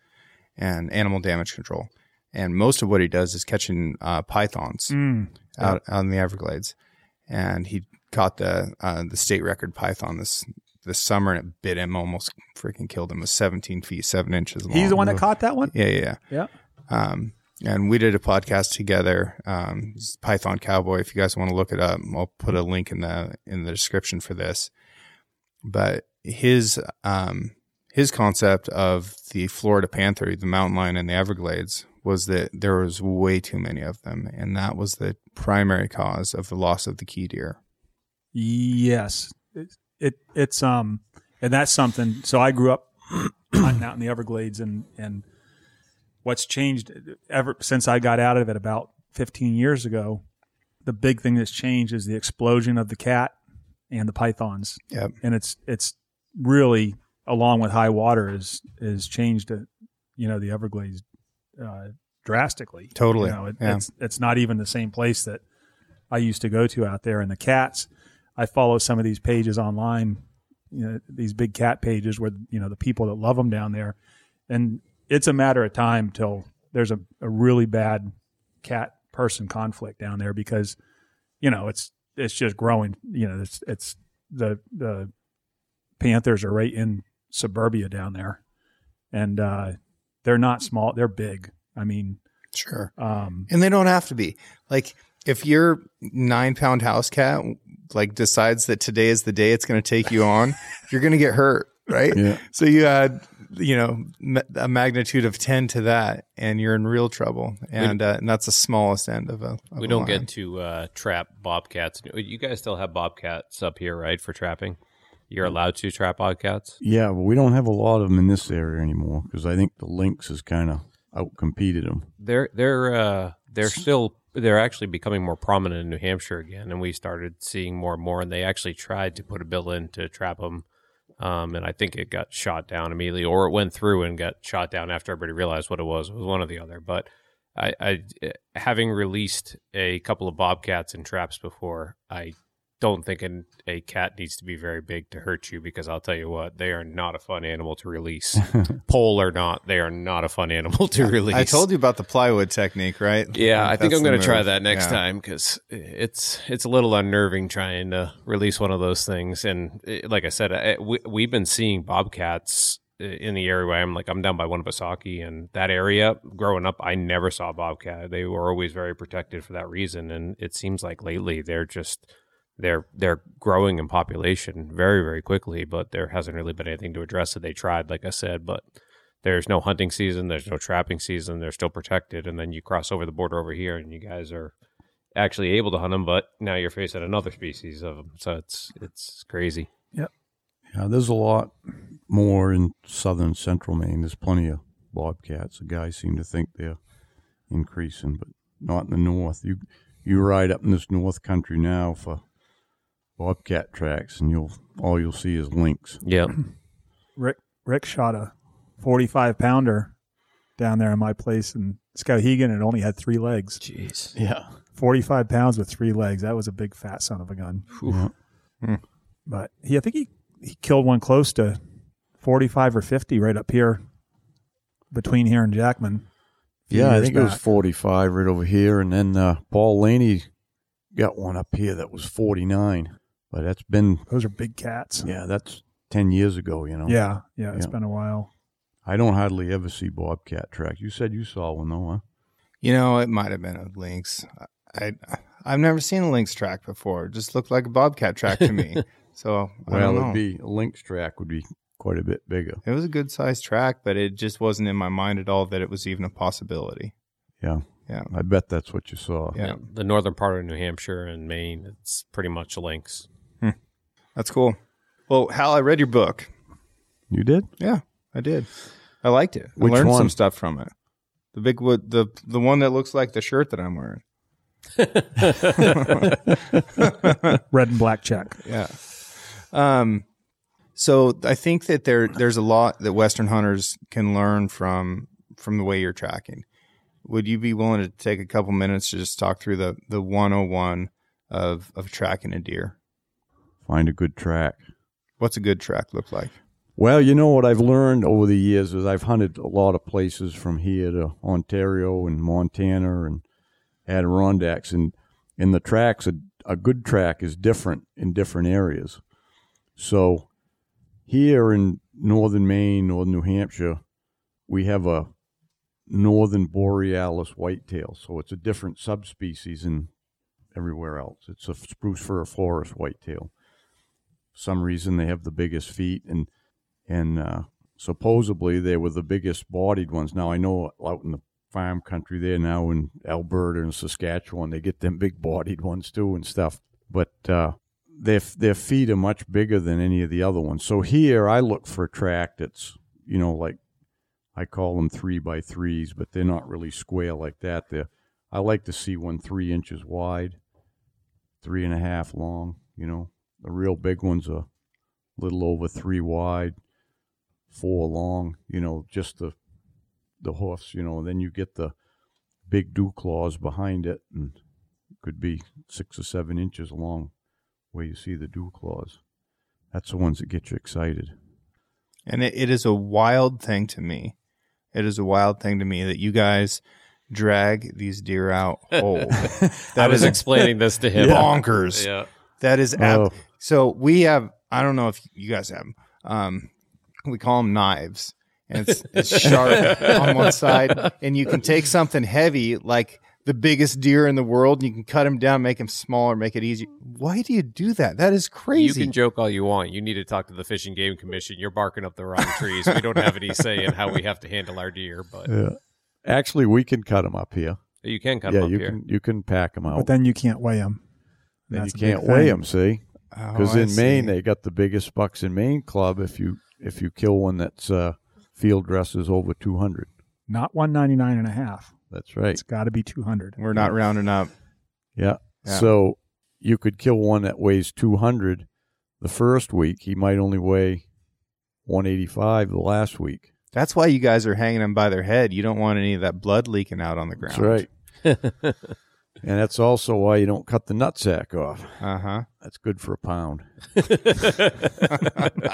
and animal damage control. And most of what he does is catching uh, pythons Mm. out, out in the Everglades. And he caught the uh, the state record python this this summer, and it bit him, almost freaking killed him. It was 17 feet seven inches long. He's the one that caught that one. Yeah, yeah, Yeah. yeah. Um, and we did a podcast together. Um, Python Cowboy. If you guys want to look it up, I'll put a link in the in the description for this. But his um, his concept of the Florida panther, the mountain lion and the Everglades, was that there was way too many of them, and that was the primary cause of the loss of the key deer. Yes, it, it it's um, and that's something. So I grew up out in the Everglades, and and what's changed ever since I got out of it about 15 years ago. The big thing that's changed is the explosion of the cat and the pythons, Yep. and it's it's really along with high water is is changed uh, you know the Everglades uh, drastically. Totally. You know, it, Yeah. it's it's not even the same place that I used to go to out there. And the cats, I follow some of these pages online, you know, these big cat pages where you know the people that love them down there, and it's a matter of time till there's a, a really bad cat person conflict down there because you know it's it's just growing. You know, it's it's the the panthers are right in suburbia down there, and uh, they're not small; they're big. I mean, Sure. um, And they don't have to be. Like if your nine pound house cat like decides that today is the day it's going to take you on, you're going to get hurt, right? Yeah. So you add, you know, a magnitude of 10 to that and you're in real trouble. And, uh, and that's the smallest end of a, of We don't line. get to uh, trap bobcats. You guys still have bobcats up here, right, for trapping? You're allowed to trap bobcats. Yeah, but we don't have a lot of them in this area anymore because I think the lynx has kind of outcompeted them. They're they're uh, they're still they're actually becoming more prominent in New Hampshire again, and we started seeing more and more. And they actually tried to put a bill in to trap them, um, and I think it got shot down immediately, or it went through and got shot down after everybody realized what it was. It was one or the other. But I, I having released a couple of bobcats and traps before, I don't think an, a cat needs to be very big to hurt you because I'll tell you what, they are not a fun animal to release. Pole or not, they are not a fun animal to release. I told you about the plywood technique, right? Yeah, I think I'm going to try that next Yeah. time because it's it's a little unnerving trying to release one of those things. And eh, like I said, I, we, we've been seeing bobcats eh, in the area where I'm like I'm down by One Winnipesaukee and that area. Growing up, I never saw bobcat. They were always very protected for that reason. And it seems like lately they're just they're they're growing in population very very quickly, but there hasn't really been anything to address it. They tried, like I said, but there's no hunting season, there's no trapping season, they're still protected, and then you cross over the border over here, and you guys are actually able to hunt them, but now you're facing another species of them, so it's it's crazy. Yep. Yeah, there's a lot more in southern central Maine. There's plenty of bobcats. The guys seem to think they're increasing, but not in the north. You you ride up in this north country now for bobcat tracks, and you'll all you'll see is lynx. Yeah, Rick Rick shot a 45 pounder down there in my place in Skowhegan and it only had three legs. jeez. Yeah, 45 pounds with three legs. That was a big fat son of a gun. yeah. But he, I think he, he killed one close to 45 or 50 right up here between here and Jackman. Yeah, I years think it was 45 right over here. And then uh, Paul Laney got one up here that was 49. But that's been, Those are big cats. yeah, that's 10 years ago, you know. Yeah, yeah, it's Yeah. been a while. I don't hardly ever see bobcat tracks. You said you saw one, though, huh? You know, it might have been a lynx. I I've never seen a lynx track before. It just looked like a bobcat track to me. so Well, it'd be a lynx track would be quite a bit bigger. it was a good sized track, but it just wasn't in my mind at all that it was even a possibility. Yeah. Yeah. I bet that's what you saw. Yeah. Yeah, the northern part of New Hampshire and Maine, it's pretty much lynx. That's cool. Well, Hal, I read your book. You did? Yeah, I did. I liked it. Which I learned some one? stuff from it. The big wood, the the one that looks like the shirt that I'm wearing. Red and black check. Yeah. Um, so I think that there there's a lot that Western hunters can learn from from the way you're tracking. Would you be willing to take a couple minutes to just talk through the the 101 of of tracking a deer? Find a good track. What's a good track look like? Well, you know what I've learned over the years is I've hunted a lot of places from here to Ontario and Montana and Adirondacks, and in the tracks, a, a good track is different in different areas. So here in northern Maine, northern New Hampshire, we have a northern borealis whitetail, so it's a different subspecies than everywhere else. It's a spruce fir forest whitetail. Some reason they have the biggest feet and and uh, supposedly they were the biggest bodied ones. Now I know out in the farm country there now in Alberta and Saskatchewan they get them big bodied ones too and stuff. But uh, their their feet are much bigger than any of the other ones. So here I look for a track that's you know like I call them three by threes, but they're not really square like that. They're I like to see one three inches wide, three and a half long. You know, the real big ones are a little over three wide, four long. You know, just the the hoofs. You know, and then you get the big dew claws behind it, and it could be six or seven inches long, where you see the dew claws. That's the ones that get you excited. And it, it is a wild thing to me. It is a wild thing to me that you guys drag these deer out whole. I That was explaining this to him. bonkers. Yeah. That is ab- Oh. So. We have. I don't know if you guys have. 'em. Um, we call them knives, and it's, it's sharp on one side, and you can take something heavy like the biggest deer in the world, and you can cut him down, make him smaller, make it easier. Why do you do that? That is crazy. You can joke all you want. You need to talk to the Fish and Game Commission. You're barking up the wrong trees. We don't have any say in how we have to handle our deer, but Yeah. Actually, we can cut them up here. you can cut yeah, them up you here. can you can pack them out. But then you can't weigh them. then you can't weigh them. See, because I in Maine they got the biggest bucks in Maine club. If you if you kill one that's uh, field dresses over two hundred. Not 199 and a half. That's right. It's got to be 200. We're not rounding up. Yeah. Yeah. So you could kill one that weighs 200 the first week. He might only weigh 185 the last week. That's why you guys are hanging them by their head. You don't want any of that blood leaking out on the ground. That's right. and that's also why you don't cut the nutsack off. Uh huh. That's good for a pound.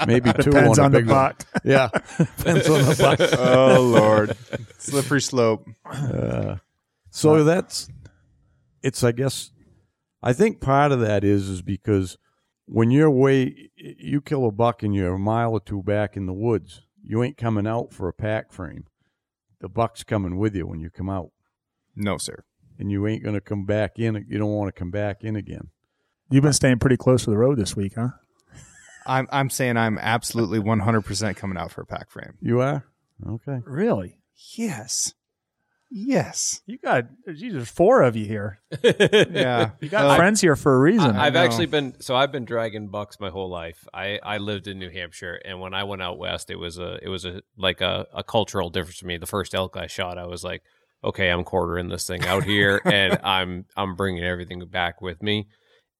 Maybe two Depends on, on a the big one. buck. Yeah. Depends on the buck. oh Lord, slippery slope. Uh, so that's it's. I guess I think part of that is is because when you're way you kill a buck and you're a mile or two back in the woods, you ain't coming out for a pack frame. The buck's coming with you when you come out, No, sir. And you ain't gonna come back in. You don't want to come back in again. You've been staying pretty close to the road this week, huh? I'm I'm saying I'm absolutely 100% coming out for a pack frame. You are okay. Really? Yes. Yes. You got, geez, there's four of you here. Yeah. You got Well, friends here for a reason. I I've actually been so I've been dragging bucks my whole life. I, I lived in New Hampshire, and when I went out west, it was a it was a like a, a cultural difference for me. The first elk I shot, I was like, okay, I'm quartering this thing out here, and I'm I'm bringing everything back with me,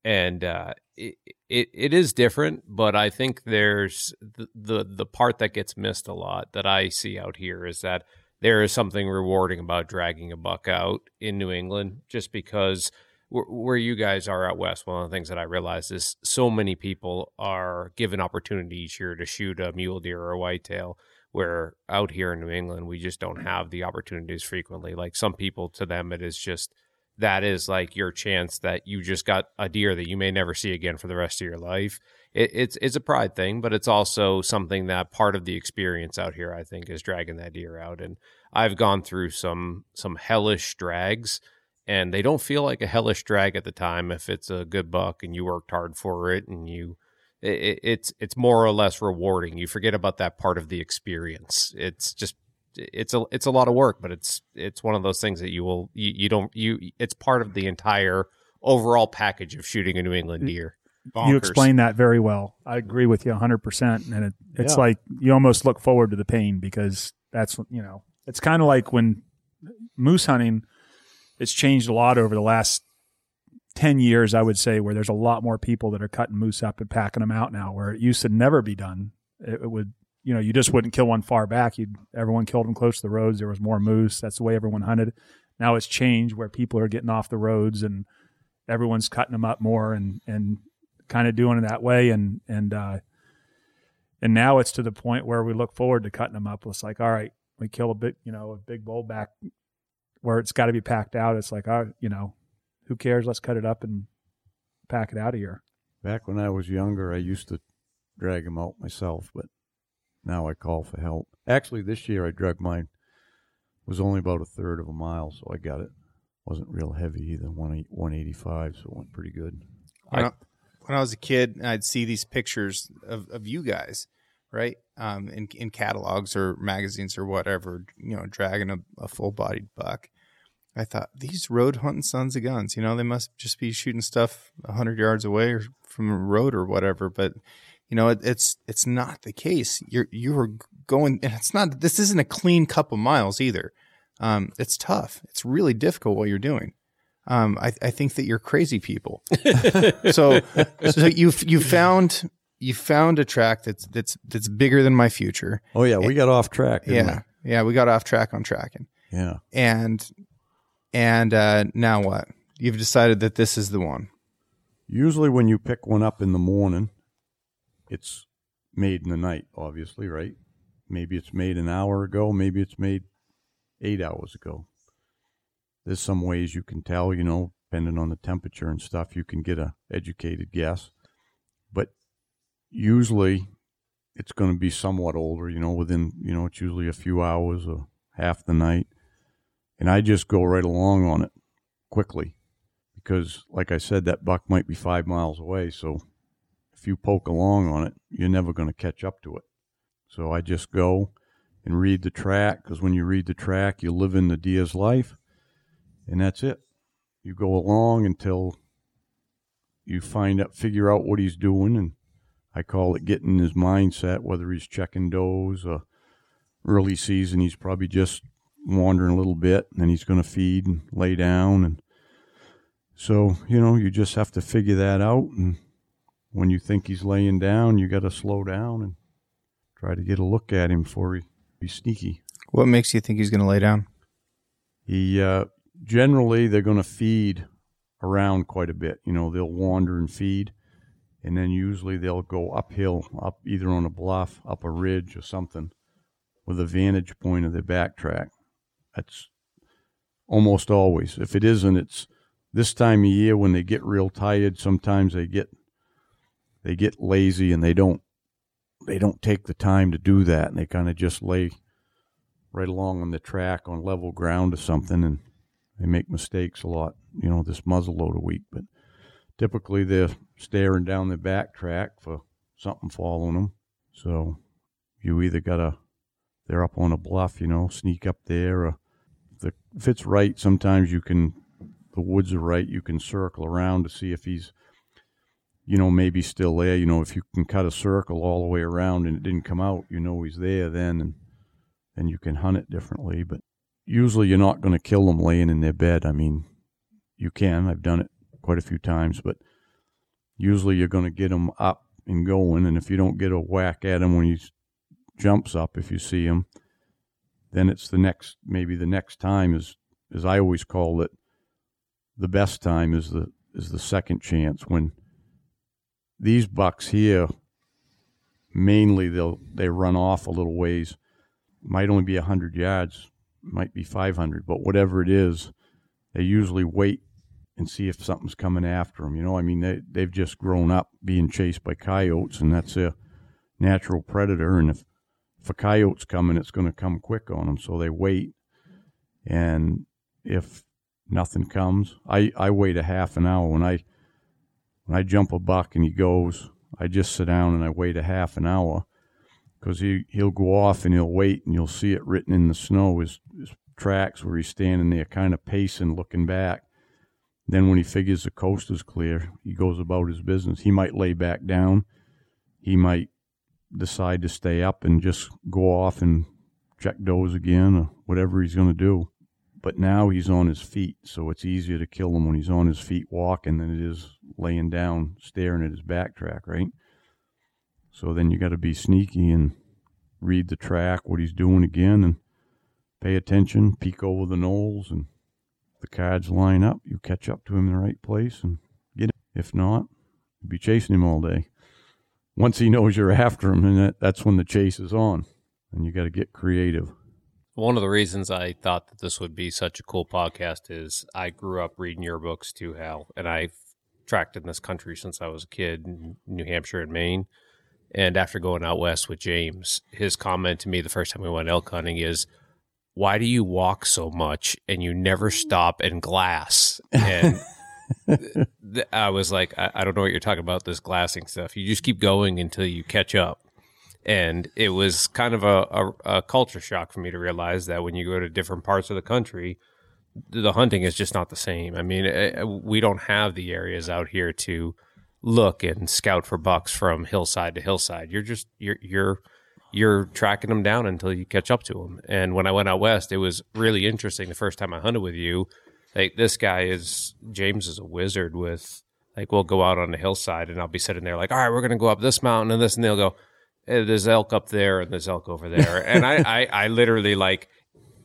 and uh, it, it it is different, but I think there's the, the the part that gets missed a lot that I see out here is that there is something rewarding about dragging a buck out in New England, just because where, you guys are out west, one of the things that I realize is so many people are given opportunity each year to shoot a mule deer or a whitetail. Where out here in New England, we just don't have the opportunities frequently. Like some people, to them, it is just that is like your chance that you just got a deer that you may never see again for the rest of your life. It, it's it's a pride thing, but it's also something that part of the experience out here, I think, is dragging that deer out. And I've gone through some some hellish drags, and they don't feel like a hellish drag at the time if it's a good buck and you worked hard for it and you. It, it's it's more or less rewarding. You forget about that part of the experience. It's just it's a it's a lot of work, but it's it's one of those things that you will you, you don't you it's part of the entire overall package of shooting a New England deer. you bonkers. explained that very well. I agree with you 100%. And it, it's Yeah. like you almost look forward to the pain because that's, you know, it's kind of like when moose hunting, it's changed a lot over the last 10 years, I would say, where there's a lot more people that are cutting moose up and packing them out now, where it used to never be done. It, it would, you know, you just wouldn't kill one far back. You'd, everyone killed them close to the roads. There was more moose. That's the way everyone hunted. Now it's changed where people are getting off the roads and everyone's cutting them up more and, and kind of doing it that way. And, and, uh, and now it's to the point where we look forward to cutting them up. It's like, all right, we kill a big, you know, a big bull back where it's got to be packed out. It's like, oh, you know, who cares? Let's cut it up and pack it out of here. Back when I was younger, I used to drag them out myself, but now I call for help. Actually, this year I dragged mine. It was only about a third of a mile, so I got it. wasn't real heavy either, one one eighty five, so it went pretty good. when I, when I was a kid, I'd see these pictures of, of you guys, right? Um, in in catalogs or magazines or whatever, you know, dragging a, a full bodied buck. I thought these road hunting sons of guns, you know, they must just be shooting stuff hundred yards away or from a road or whatever. But you know, it, it's it's not the case. You're you're going, and it's not. This isn't a clean couple miles either. Um, it's tough. It's really difficult what you're doing. Um, I, I think that you're crazy people. so, so you you found you found a track that's that's that's bigger than my future. Oh yeah, we got off track. Yeah, yeah, we got off track on tracking, yeah. and and uh, now what? You've decided that this is the one. Usually, when you pick one up in the morning, it's made in the night. Obviously, right? Maybe it's made an hour ago. Maybe it's made eight hours ago. There's some ways you can tell. You know, depending on the temperature and stuff, you can get a educated guess. But usually, it's going to be somewhat older. You know, within you know, it's usually a few hours or half the night, and I just go right along on it quickly because, like I said, that buck might be five miles away. So if you poke along on it, you're never going to catch up to it. So I just go and read the track because when you read the track, you live in the deer's life, and that's it. You go along until you find out, figure out what he's doing, and I call it getting his mindset. Whether he's checking does or early season, he's probably just wandering a little bit, and then he's going to feed and lay down, and so you know you just have to figure that out. And when you think he's laying down, you got to slow down and try to get a look at him before he be sneaky. What makes you think he's going to lay down? He uh, generally they're going to feed around quite a bit. You know, they'll wander and feed, and then usually they'll go uphill, up either on a bluff, up a ridge, or something, with a vantage point of their backtrack. That's almost always. If it isn't, it's this time of year when they get real tired. Sometimes they get they get lazy and they don't they don't take the time to do that, and they kind of just lay right along on the track on level ground or something, and they make mistakes a lot. You know, this muzzleloader week, but typically they're staring down the back track for something following them. So you either gotta they're up on a bluff, you know, sneak up there. Or the, if it's right, sometimes you can the woods are right. You can circle around to see if he's you know, maybe still there. You know, if you can cut a circle all the way around and it didn't come out, you know he's there then, and then you can hunt it differently. But usually you're not going to kill them laying in their bed. I mean, you can. I've done it quite a few times, but usually you're going to get them up and going. And if you don't get a whack at him when he jumps up, if you see him, then it's the next, maybe the next time is, as I always call it, the best time is the is the second chance when these bucks here mainly they'll they run off a little ways. Might only be 100 yards might be 500 but whatever it is they usually wait and see if something's coming after them you know? I mean they, they've just grown up being chased by coyotes and that's a natural predator and if, if a coyote's coming it's going to come quick on them so they wait and if nothing comes i i wait a half an hour when i when I jump a buck and he goes, I just sit down and I wait a half an hour because he, he'll go off and he'll wait and you'll see it written in the snow, his, his tracks where he's standing there kind of pacing, looking back. Then when he figures the coast is clear, he goes about his business. He might lay back down. He might decide to stay up and just go off and check does again or whatever he's going to do. But now he's on his feet, so it's easier to kill him when he's on his feet walking than it is laying down staring at his backtrack, right? So then you got to be sneaky and read the track, what he's doing again, and pay attention, peek over the knolls, and the cards line up, you catch up to him in the right place and get him. If not, you'll be chasing him all day. Once he knows you're after him, and that, that's when the chase is on, and you got to get creative. One of the reasons I thought that this would be such a cool podcast is I grew up reading your books too, Hal, and I've tracked in this country since I was a kid in New Hampshire and Maine. And after going out west with James, his comment to me the first time we went elk hunting is, "Why do you walk so much and you never stop and glass?" And I was like, I-, "I don't know what you're talking about. This glassing stuff. You just keep going until you catch up." And it was kind of a, a, a culture shock for me to realize that when you go to different parts of the country, the hunting is just not the same. I mean, eh, eh, we don't have the areas out here to look and scout for bucks from hillside to hillside. You're just you're you're you're tracking them down until you catch up to them. And when I went out west, it was really interesting. The first time I hunted with you, like this guy is James is a wizard with like we'll go out on the hillside and I'll be sitting there like, all right, we're gonna go up this mountain and this, and they'll go, hey, there's elk up there and there's elk over there, and I I, I literally like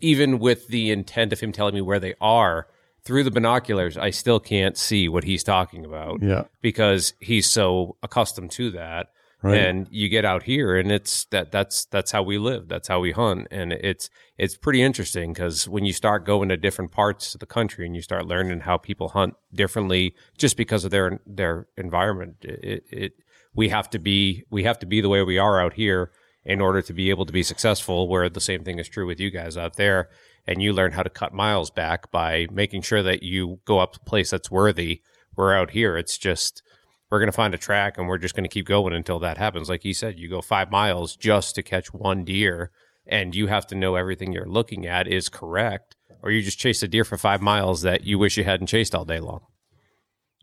even with the intent of him telling me where they are through the binoculars, I still can't see what he's talking about. Yeah. Because he's so accustomed to that. Right. And you get out here and it's that that's that's how we live. That's how we hunt. And it's it's pretty interesting because when you start going to different parts of the country and you start learning how people hunt differently just because of their their environment, it, it we have to be we have to be the way we are out here in order to be able to be successful, where the same thing is true with you guys out there. And you learn how to cut miles back by making sure that you go up to a place that's worthy. We're out here, it's just, we're going to find a track and we're just going to keep going until that happens. Like you said, you go five miles just to catch one deer, and you have to know everything you're looking at is correct, or you just chase a deer for five miles that you wish you hadn't chased all day long.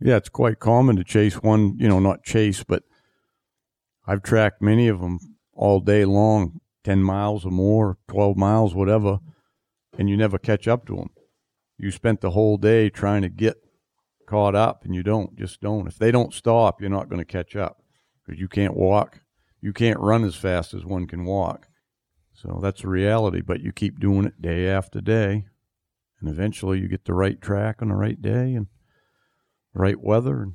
Yeah, it's quite common to chase one, you know, not chase, but I've tracked many of them all day long, 10 miles or more, 12 miles, whatever. and you never catch up to them. You spent the whole day trying to get caught up, and you don't. Just don't. If they don't stop, you're not going to catch up because you can't walk. You can't run as fast as one can walk. So that's a reality. But you keep doing it day after day, and eventually you get the right track on the right day and the right weather, and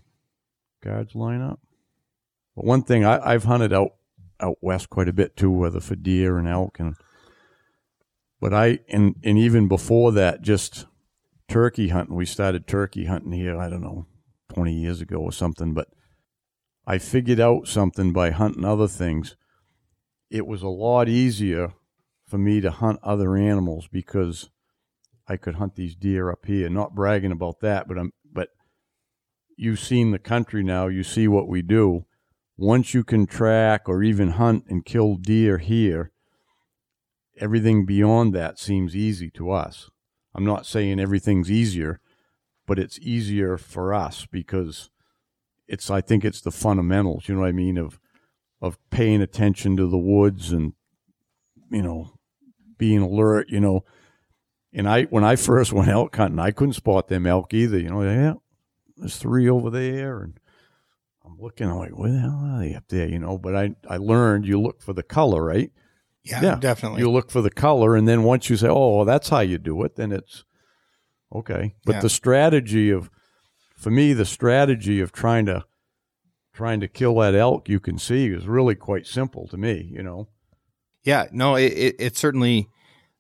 guards line up. But one thing I, I've hunted out out west quite a bit too, whether for deer and elk and but I and and even before that, just turkey hunting. We started turkey hunting here. I don't know, twenty years ago or something. But I figured out something by hunting other things. It was a lot easier for me to hunt other animals because I could hunt these deer up here. Not bragging about that, but I'm but you've seen the country now. You see what we do. Once you can track or even hunt and kill deer here, everything beyond that seems easy to us. I'm not saying everything's easier, but it's easier for us because it's I think it's the fundamentals, you know what I mean, of of paying attention to the woods and you know, being alert, you know. And I when I first went elk hunting, I couldn't spot them elk either, you know, yeah, there's three over there and I'm looking, I'm like, where the hell are they up there? You know, but I, I learned you look for the color, right? Yeah, Yeah, definitely. You look for the color, and then once you say, "Oh, well, that's how you do it," then it's okay. But Yeah. the strategy of, for me, the strategy of trying to trying to kill that elk you can see is really quite simple to me. You know, Yeah, no, it, it, it certainly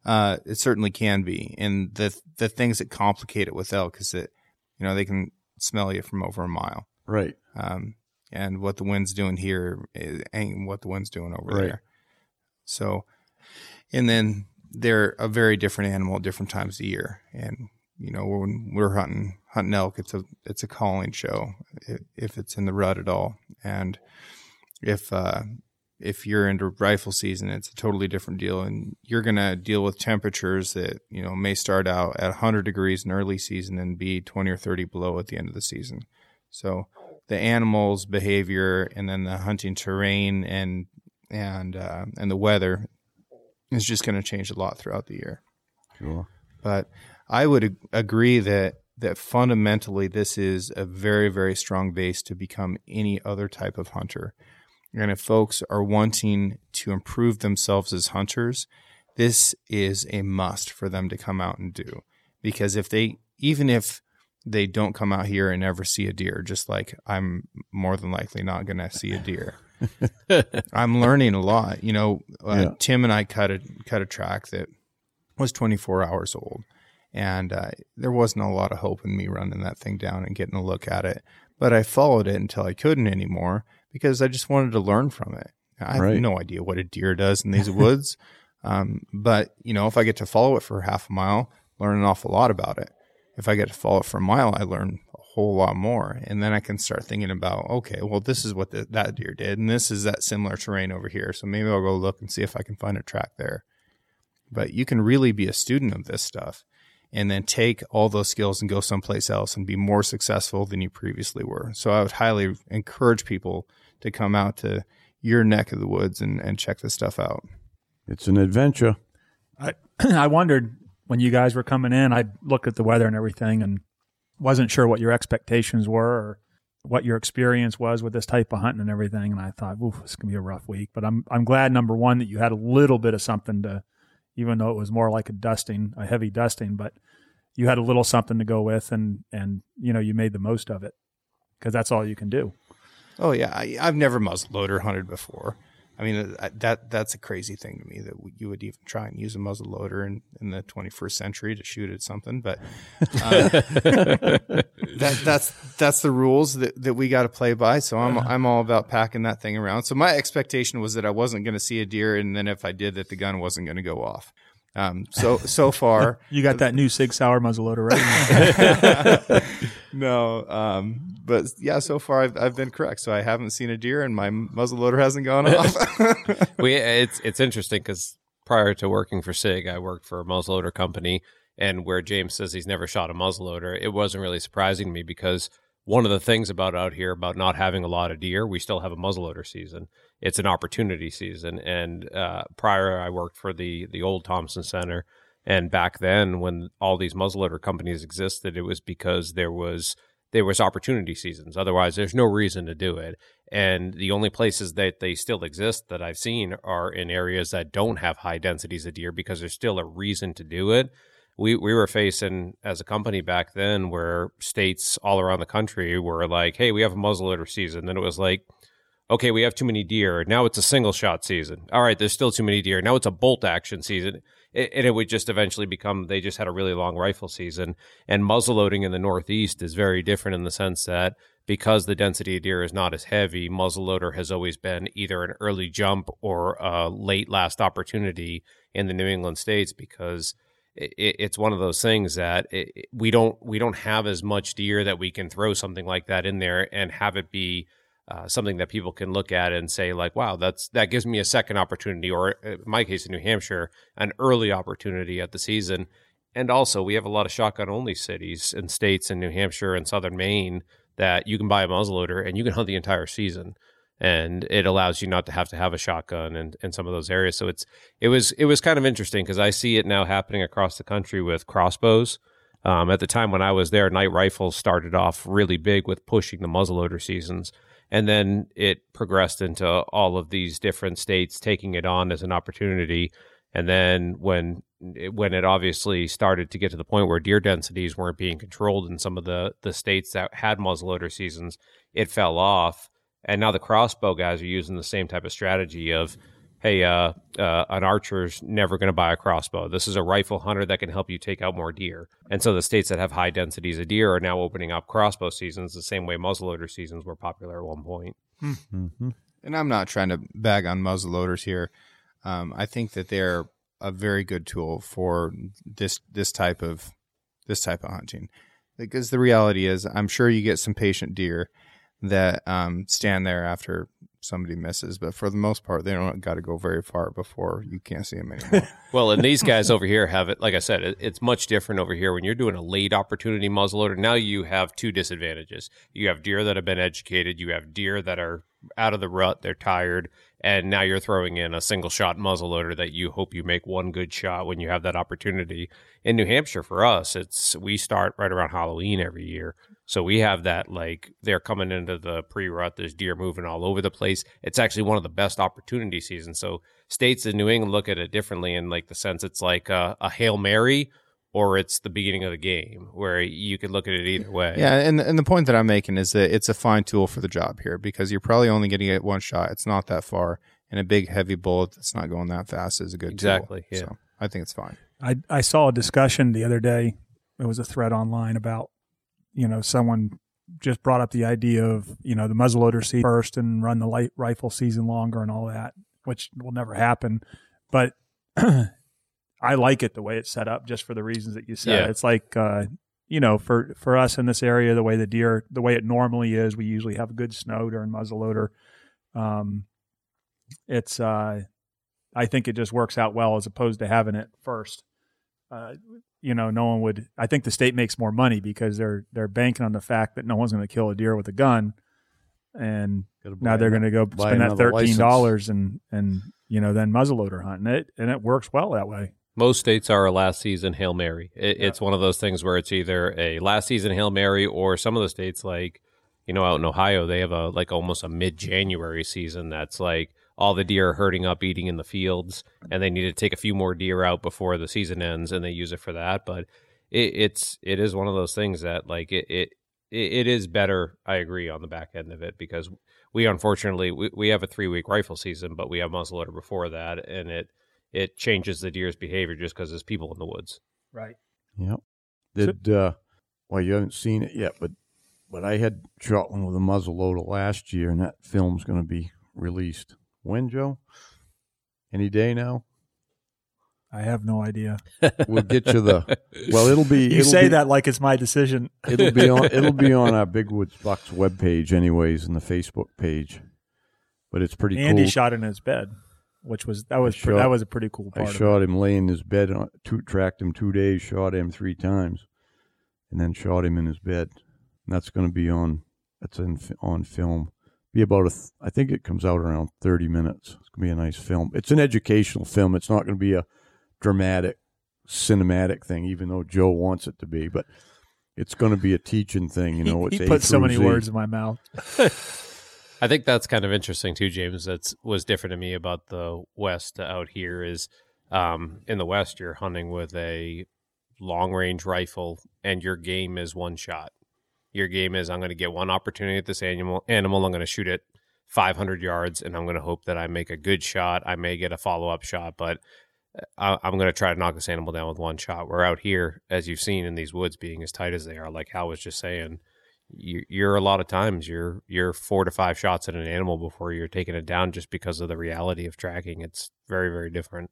uh, it certainly can be, and the the things that complicate it with elk is that you know they can smell you from over a mile, right? um, and what the wind's doing here is, ain't what the wind's doing over Right. there. So, and then they're a very different animal at different times of year, and you know when we're hunting hunting elk, it's a it's a calling show if it's in the rut at all, and if uh, if you're into rifle season, it's a totally different deal, and you're gonna deal with temperatures that you know may start out at 100 degrees in early season and be 20 or 30 below at the end of the season. So the animals' behavior and then the hunting terrain and and uh, and the weather is just going to change a lot throughout the year. Sure. But I would ag- agree that that fundamentally this is a very very strong base to become any other type of hunter. And if folks are wanting to improve themselves as hunters, this is a must for them to come out and do. Because if they even if they don't come out here and ever see a deer, just like I'm more than likely not going to see a deer. I'm learning a lot. You know, uh, Yeah. Tim and I cut a cut a track that was 24 hours old, and uh, there wasn't a lot of hope in me running that thing down and getting a look at it. But I followed it until I couldn't anymore because I just wanted to learn from it. I have no idea what a deer does in these woods, um, but you know, if I get to follow it for half a mile, learn an awful lot about it. If I get to follow it for a mile, I learn whole lot more, and then I can start thinking about, okay, well, this is what the, that deer did, and this is that similar terrain over here. So maybe I'll go look and see if I can find a track there. But you can really be a student of this stuff, and then take all those skills and go someplace else and be more successful than you previously were. So I would highly encourage people to come out to your neck of the woods and, and check this stuff out. It's an adventure. I I wondered when you guys were coming in. I looked at the weather and everything, and wasn't sure what your expectations were or what your experience was with this type of hunting and everything. And I thought, "Oof, this is gonna be a rough week." But I'm I'm glad number one that you had a little bit of something to, even though it was more like a dusting, a heavy dusting, but you had a little something to go with, and and you know you made the most of it because that's all you can do. Oh yeah, I, I've never muzzleloader hunted before. I mean uh, that that's a crazy thing to me that you would even try and use a muzzleloader in, in the 21st century to shoot at something. But uh, that that's that's the rules that, that we got to play by. So I'm I'm all about packing that thing around. So my expectation was that I wasn't going to see a deer, and then if I did, that the gun wasn't going to go off. Um, so so far, You got that new Sig Sauer muzzleloader, right? no, um, but yeah, so far I've, I've been correct. So I haven't seen a deer, and my muzzleloader hasn't gone off. we it's it's interesting because prior to working for Sig, I worked for a muzzleloader company, and where James says he's never shot a muzzleloader, it wasn't really surprising to me because one of the things about out here about not having a lot of deer, we still have a muzzleloader season. It's an opportunity season, and uh, prior I worked for the the old Thompson Center, And back then, when all these muzzleloader companies existed, it was because there was there was opportunity seasons. Otherwise, there's no reason to do it. And the only places that they still exist that I've seen are in areas that don't have high densities of deer because there's still a reason to do it. We we were facing as a company back then where states all around the country were like, "Hey, we have a muzzleloader season." Then it was like, "Okay, we have too many deer. Now it's a single shot season. All right, there's still too many deer. Now it's a bolt action season." It, and it would just eventually become they just had a really long rifle season. And muzzleloading in the Northeast is very different in the sense that because the density of deer is not as heavy, muzzleloader has always been either an early jump or a late last opportunity in the New England states because it's one of those things that we don't we don't have as much deer that we can throw something like that in there and have it be uh, something that people can look at and say like, wow, that's that gives me a second opportunity, or in my case in New Hampshire, an early opportunity at the season. And also, we have a lot of shotgun only cities and states in New Hampshire and southern Maine that you can buy a muzzleloader and you can hunt the entire season. And it allows you not to have to have a shotgun in, in some of those areas. So it's it was it was kind of interesting because I see it now happening across the country with crossbows. Um, at the time when I was there, Knight Rifles started off really big with pushing the muzzleloader seasons and then it progressed into all of these different states taking it on as an opportunity. And then when when it obviously started to get to the point where deer densities weren't being controlled in some of the the states that had muzzleloader seasons it fell off. And now the crossbow guys are using the same type of strategy of hey, uh, uh, an archer's never going to buy a crossbow. This is a rifle hunter that can help you take out more deer. And so the states that have high densities of deer are now opening up crossbow seasons the same way muzzleloader seasons were popular at one point. Mm-hmm. And I'm not trying to bag on muzzleloaders here. Um, I think that they're a very good tool for this this type of this type of hunting. Because the reality is, I'm sure you get some patient deer that um, stand there after somebody misses, but for the most part, they don't got to go very far before you can't see them anymore. well, and these guys over here have it. Like I said, it, it's much different over here when you're doing a late opportunity muzzleloader. Now you have two disadvantages. You have deer that have been educated. You have deer that are out of the rut. They're tired, and now you're throwing in a single shot muzzleloader that you hope you make one good shot when you have that opportunity. In New Hampshire, for us, it's we start right around Halloween every year. So we have that like they're coming into the pre-rut. There's deer moving all over the place. It's actually one of the best opportunity seasons. So states in New England look at it differently in like the sense it's like a, a hail mary or it's the beginning of the game where you could look at it either way. Yeah, and and the point that I'm making is that it's a fine tool for the job here because you're probably only going to get one shot. It's not that far, and a big heavy bullet that's not going that fast is a good exactly. Tool. Yeah. So I think it's fine. I I saw a discussion the other day. It was a thread online about you know, someone just brought up the idea of, you know, the muzzleloader season first and run the light rifle season longer and all that, which will never happen. But I like it the way it's set up just for the reasons that you said. Yeah. It's like, uh, you know, for, for us in this area, the way the deer, the way it normally is, we usually have good snow during muzzleloader. Um, it's, uh, I think it just works out well as opposed to having it first. Uh, you know, no one would. I think the state makes more money because they're they're banking on the fact that no one's going to kill a deer with a gun, and now they're going to go spend that thirteen dollars and and you know then muzzleloader hunt, and it and it works well that way. Most states are a last season hail mary. It, yeah. It's one of those things where it's either a last season hail mary or some of the states like you know out in Ohio they have a like almost a mid January season that's like all the deer are herding up eating in the fields and they need to take a few more deer out before the season ends and they use it for that. But it, it's it is one of those things that like it, it it is better i agree on the back end of it because we unfortunately we, we have a three week rifle season but we have muzzleloader before that and it it changes the deer's behavior just because there's people in the woods. Right. Yep. Did uh well you haven't seen it yet but but i had shot one with a muzzleloader last year and that film's going to be released when, Joe? Any day now? I have no idea. We'll get you the. Well, it'll be. You it'll say be, that like it's my decision. It'll be on. It'll be on our Big Woods Bucks webpage, anyways, in the Facebook page. But it's pretty. Andy cool. shot in his bed, which was that was shot, that was a pretty cool part. I shot him laying in his bed. On, two, tracked him two days. Shot him three times, and then shot him in his bed. And that's going to be on. That's in on film be about a. Th- I think it comes out around thirty minutes. It's gonna be a nice film. It's an educational film. It's not gonna be a dramatic cinematic thing, even though Joe wants it to be. But it's going to be a teaching thing. You know, he, it's he A put so many Z. words in my mouth. I think that's kind of interesting too, James. That's was different to me about the West out here is um, in the West you're hunting with a long range rifle and your game is one shot. Your game is I'm going to get one opportunity at this animal animal. I'm going to shoot it 500 yards and I'm going to hope that I make a good shot. I may get a follow up shot, but uh, I, I'm going to try to knock this animal down with one shot. We're out here, as you've seen in these woods being as tight as they are, like Hal was just saying you- you're a lot of times you're you're four to five shots at an animal before you're taking it down just because of the reality of tracking. It's very very different.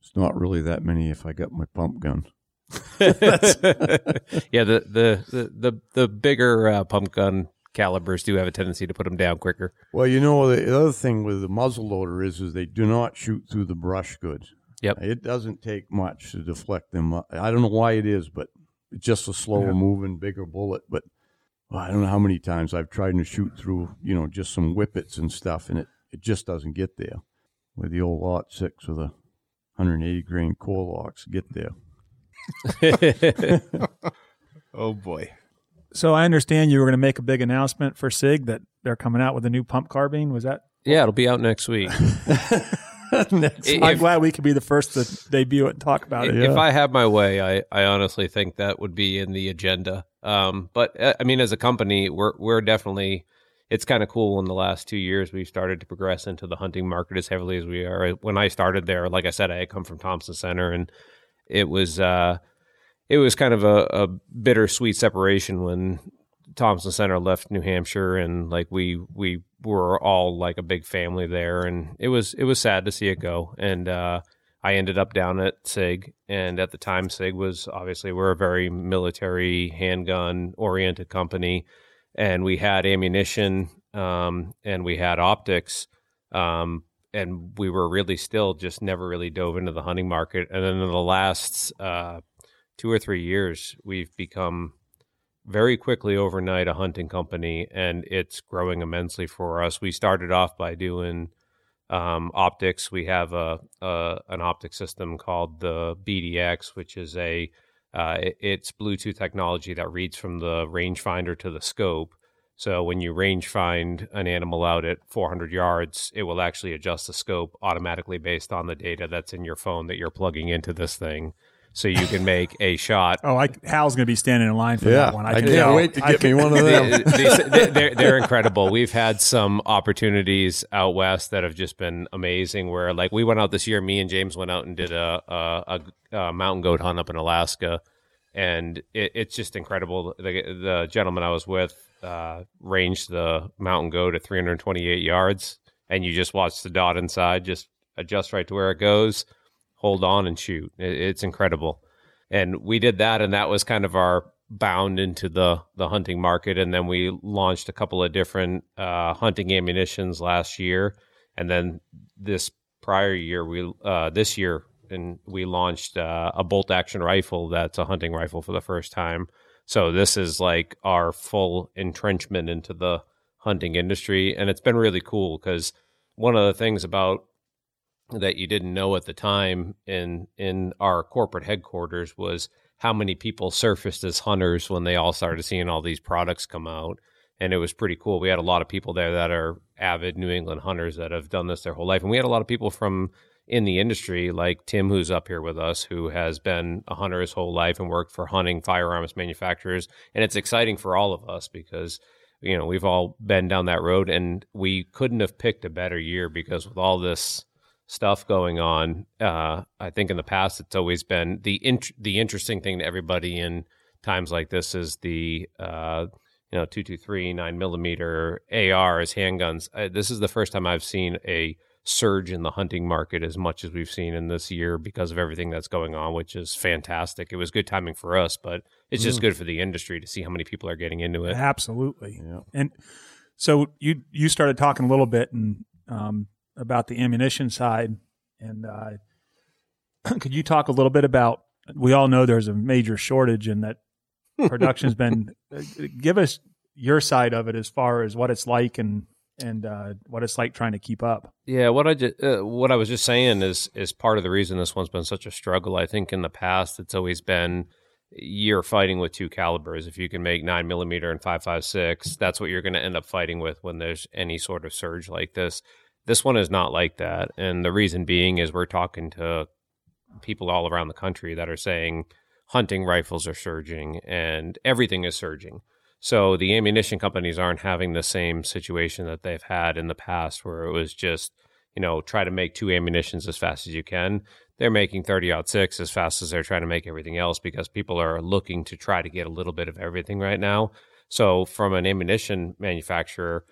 It's not really that many if I got my pump gun. yeah, the the the the, the bigger uh, pump gun calibers do have a tendency to put them down quicker. Well, you know, the other thing with the muzzle loader is, is they do not shoot through the brush good. Yep. It doesn't take much to deflect them. I don't know why it is, but it's just a slower Yeah. moving, bigger bullet. But well, I don't know how many times I've tried to shoot through, you know, just some whippets and stuff, and it, it just doesn't get there. With the old Lot 6 with a 180 grain Core-Lokts, get there. Oh boy. So I understand you were going to make a big announcement for Sig that they're coming out with a new pump carbine. Was that? yeah, it'll be out next week. Next- If- I'm glad we could be the first to debut it and talk about it. Yeah. If I had my way, I, I honestly think that would be in the agenda. Um, but uh, I mean, as a company, we're we're definitely. It's kind of cool. In the last two years, we've started to progress into the hunting market as heavily as we are. When I started there, like I said, I had come from Thompson Center, and it was uh, it was kind of a, a bittersweet separation when Thompson Center left New Hampshire, and like we we were all like a big family there, and it was it was sad to see it go. And uh, I ended up down at SIG, and at the time, SIG was obviously we're a very military handgun oriented company, and we had ammunition, um, and we had optics, um, and we were really still just never really dove into the hunting market. And then in the last uh, two or three years, we've become very quickly overnight a hunting company, and it's growing immensely for us. We started off by doing um, optics. We have a, a an optic system called the BDX, which is a uh, it- it's Bluetooth technology that reads from the rangefinder to the scope. So when you range find an animal out at 400 yards, it will actually adjust the scope automatically based on the data that's in your phone that you're plugging into this thing. So you can make a shot Oh, I, Hal's going to be standing in line for yeah, that one. I, can can't tell. wait to get can- me one of them. These- they're, they're, they're incredible. We've had some opportunities out west that have just been amazing. Where like we went out this year, me and James went out and did a a, a, a mountain goat hunt up in Alaska, and it, it's just incredible. The, the gentleman I was with uh, the mountain goat at 328 yards, and you just watch the dot inside just adjust right to where it goes, hold on and shoot. It, it's incredible. And we did that and that was kind of our bound into the the hunting market and then we launched a couple of different uh, hunting ammunitions last year. And then this prior year we uh, this year and we launched uh, a bolt action rifle that's a hunting rifle for the first time so this is like our full entrenchment into the hunting industry and it's been really cool because one of the things about that you didn't know at the time in in our corporate headquarters was how many people surfaced as hunters when they all started seeing all these products come out and it was pretty cool. We had a lot of people there that are avid new england hunters that have done this their whole life and we had a lot of people from in the industry like tim who's up here with us who has been a hunter his whole life and worked for hunting firearms manufacturers and it's exciting for all of us because you know we've all been down that road and we couldn't have picked a better year because with all this stuff going on. Uh, I think in the past it's always been the int- the interesting thing to everybody in times like this is the uh, you know two two three nine millimeter ARs handguns. Uh, this is the first time I've seen a surge in the hunting market as much as we've seen in this year because of everything that's going on, which is fantastic. It was good timing for us, but it's just good for the industry to see how many people are getting into it. Absolutely. Yeah. And so you you started talking a little bit and um, about the ammunition side, and uh, could you talk a little bit about? We all know there's a major shortage, and that production's been. uh, give us your side of it as far as what it's like, and and uh, what it's like trying to keep up. Yeah, what I just, uh, what I was just saying is is part of the reason this one's been such a struggle. I think in the past it's always been you're fighting with two calibers. If you can make nine millimeter and five five six, that's what you're going to end up fighting with when there's any sort of surge like this. This one is not like that, and the reason being is we're talking to people all around the country that are saying hunting rifles are surging and everything is surging. So the ammunition companies aren't having the same situation that they've had in the past where it was just, you know, try to make two ammunitions as fast as you can. They're making 30 out six as fast as they're trying to make everything else because people are looking to try to get a little bit of everything right now. So from an ammunition manufacturer,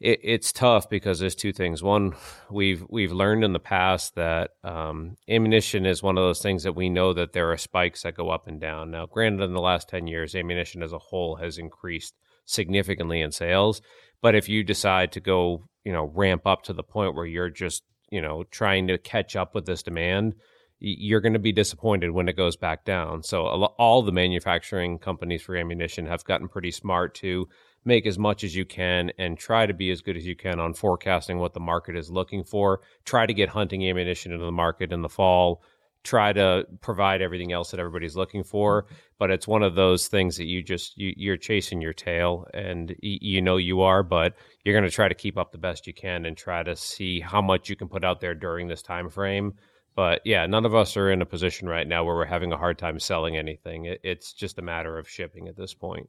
it, it's tough because there's two things. One, we've we've learned in the past that um, ammunition is one of those things that we know that there are spikes that go up and down. Now, granted, in the last ten years, ammunition as a whole has increased significantly in sales. But if you decide to go, you know, ramp up to the point where you're just, you know, trying to catch up with this demand, you're going to be disappointed when it goes back down. So all the manufacturing companies for ammunition have gotten pretty smart to make as much as you can and try to be as good as you can on forecasting what the market is looking for. Try to get hunting ammunition into the market in the fall. Try to provide everything else that everybody's looking for, mm-hmm. but it's one of those things that you just you, you're chasing your tail, and you know you are, but you're going to try to keep up the best you can and try to see how much you can put out there during this time frame. But yeah, none of us are in a position right now where we're having a hard time selling anything. It, it's just a matter of shipping at this point.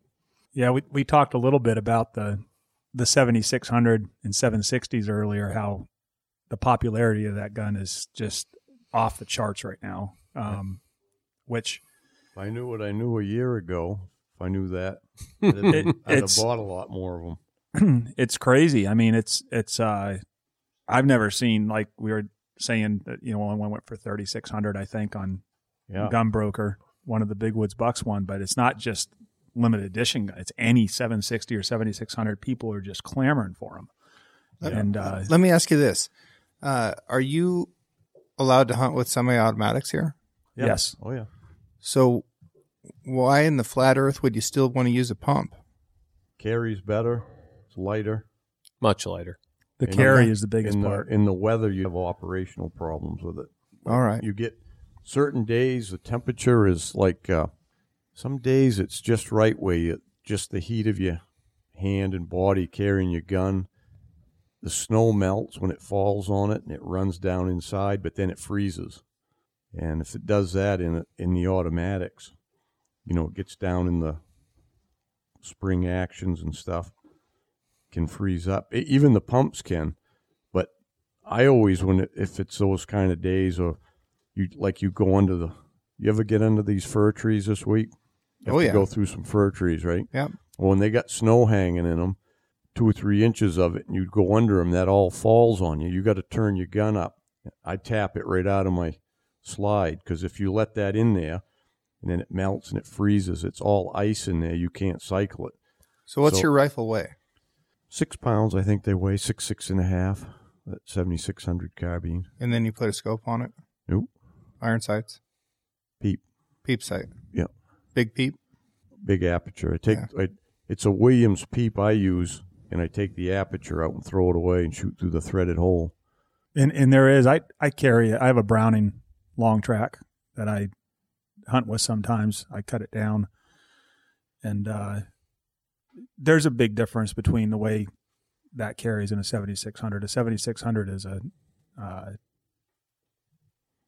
Yeah, we we talked a little bit about the the 7600 and 760s earlier how the popularity of that gun is just off the charts right now. Um, which if I knew what I knew a year ago, if I knew that, it, I'd have bought a lot more of them. it's crazy. I mean, it's it's. Uh, I've never seen like we were saying that you know one went for 3600 I think on yeah. Gunbroker, one of the Big Woods Bucks one, but it's not just limited edition. It's any 760 or 7600. People are just clamoring for them. Let, and uh, let me ask you this: uh, Are you allowed to hunt with semi-automatics here? Yeah. Yes. Oh yeah. So why in the flat Earth would you still want to use a pump? Carries better. It's lighter. Much lighter. The in carry the, is the biggest in part. The, in the weather, you have operational problems with it. All right. You get certain days the temperature is like uh, some days it's just right where you just the heat of your hand and body carrying your gun. The snow melts when it falls on it and it runs down inside, but then it freezes. And if it does that in in the automatics, you know, it gets down in the spring actions and stuff, can freeze up. Even the pumps can. But I always, when it, if it's those kind of days, or you like you go under the, you ever get under these fir trees this week? Have oh, to yeah. go through some fir trees, right? Yeah. Well, when they got snow hanging in them, two or three inches of it, and you go under them, that all falls on you. You got to turn your gun up. I tap it right out of my slide because if you let that in there, and then it melts and it freezes, it's all ice in there. You can't cycle it. So, what's so, your rifle weigh? Six pounds, I think they weigh six, six and a half. That seventy six hundred carbine. And then you put a scope on it. Nope. Iron sights. Peep. Peep sight. Yeah. Big peep. Big aperture. I take yeah. I, it's a Williams peep I use, and I take the aperture out and throw it away and shoot through the threaded hole. And and there is I I carry I have a Browning LongTrac that I hunt with sometimes. I cut it down, and uh, there's a big difference between the way that carries in a 7600. A 7600 is a uh,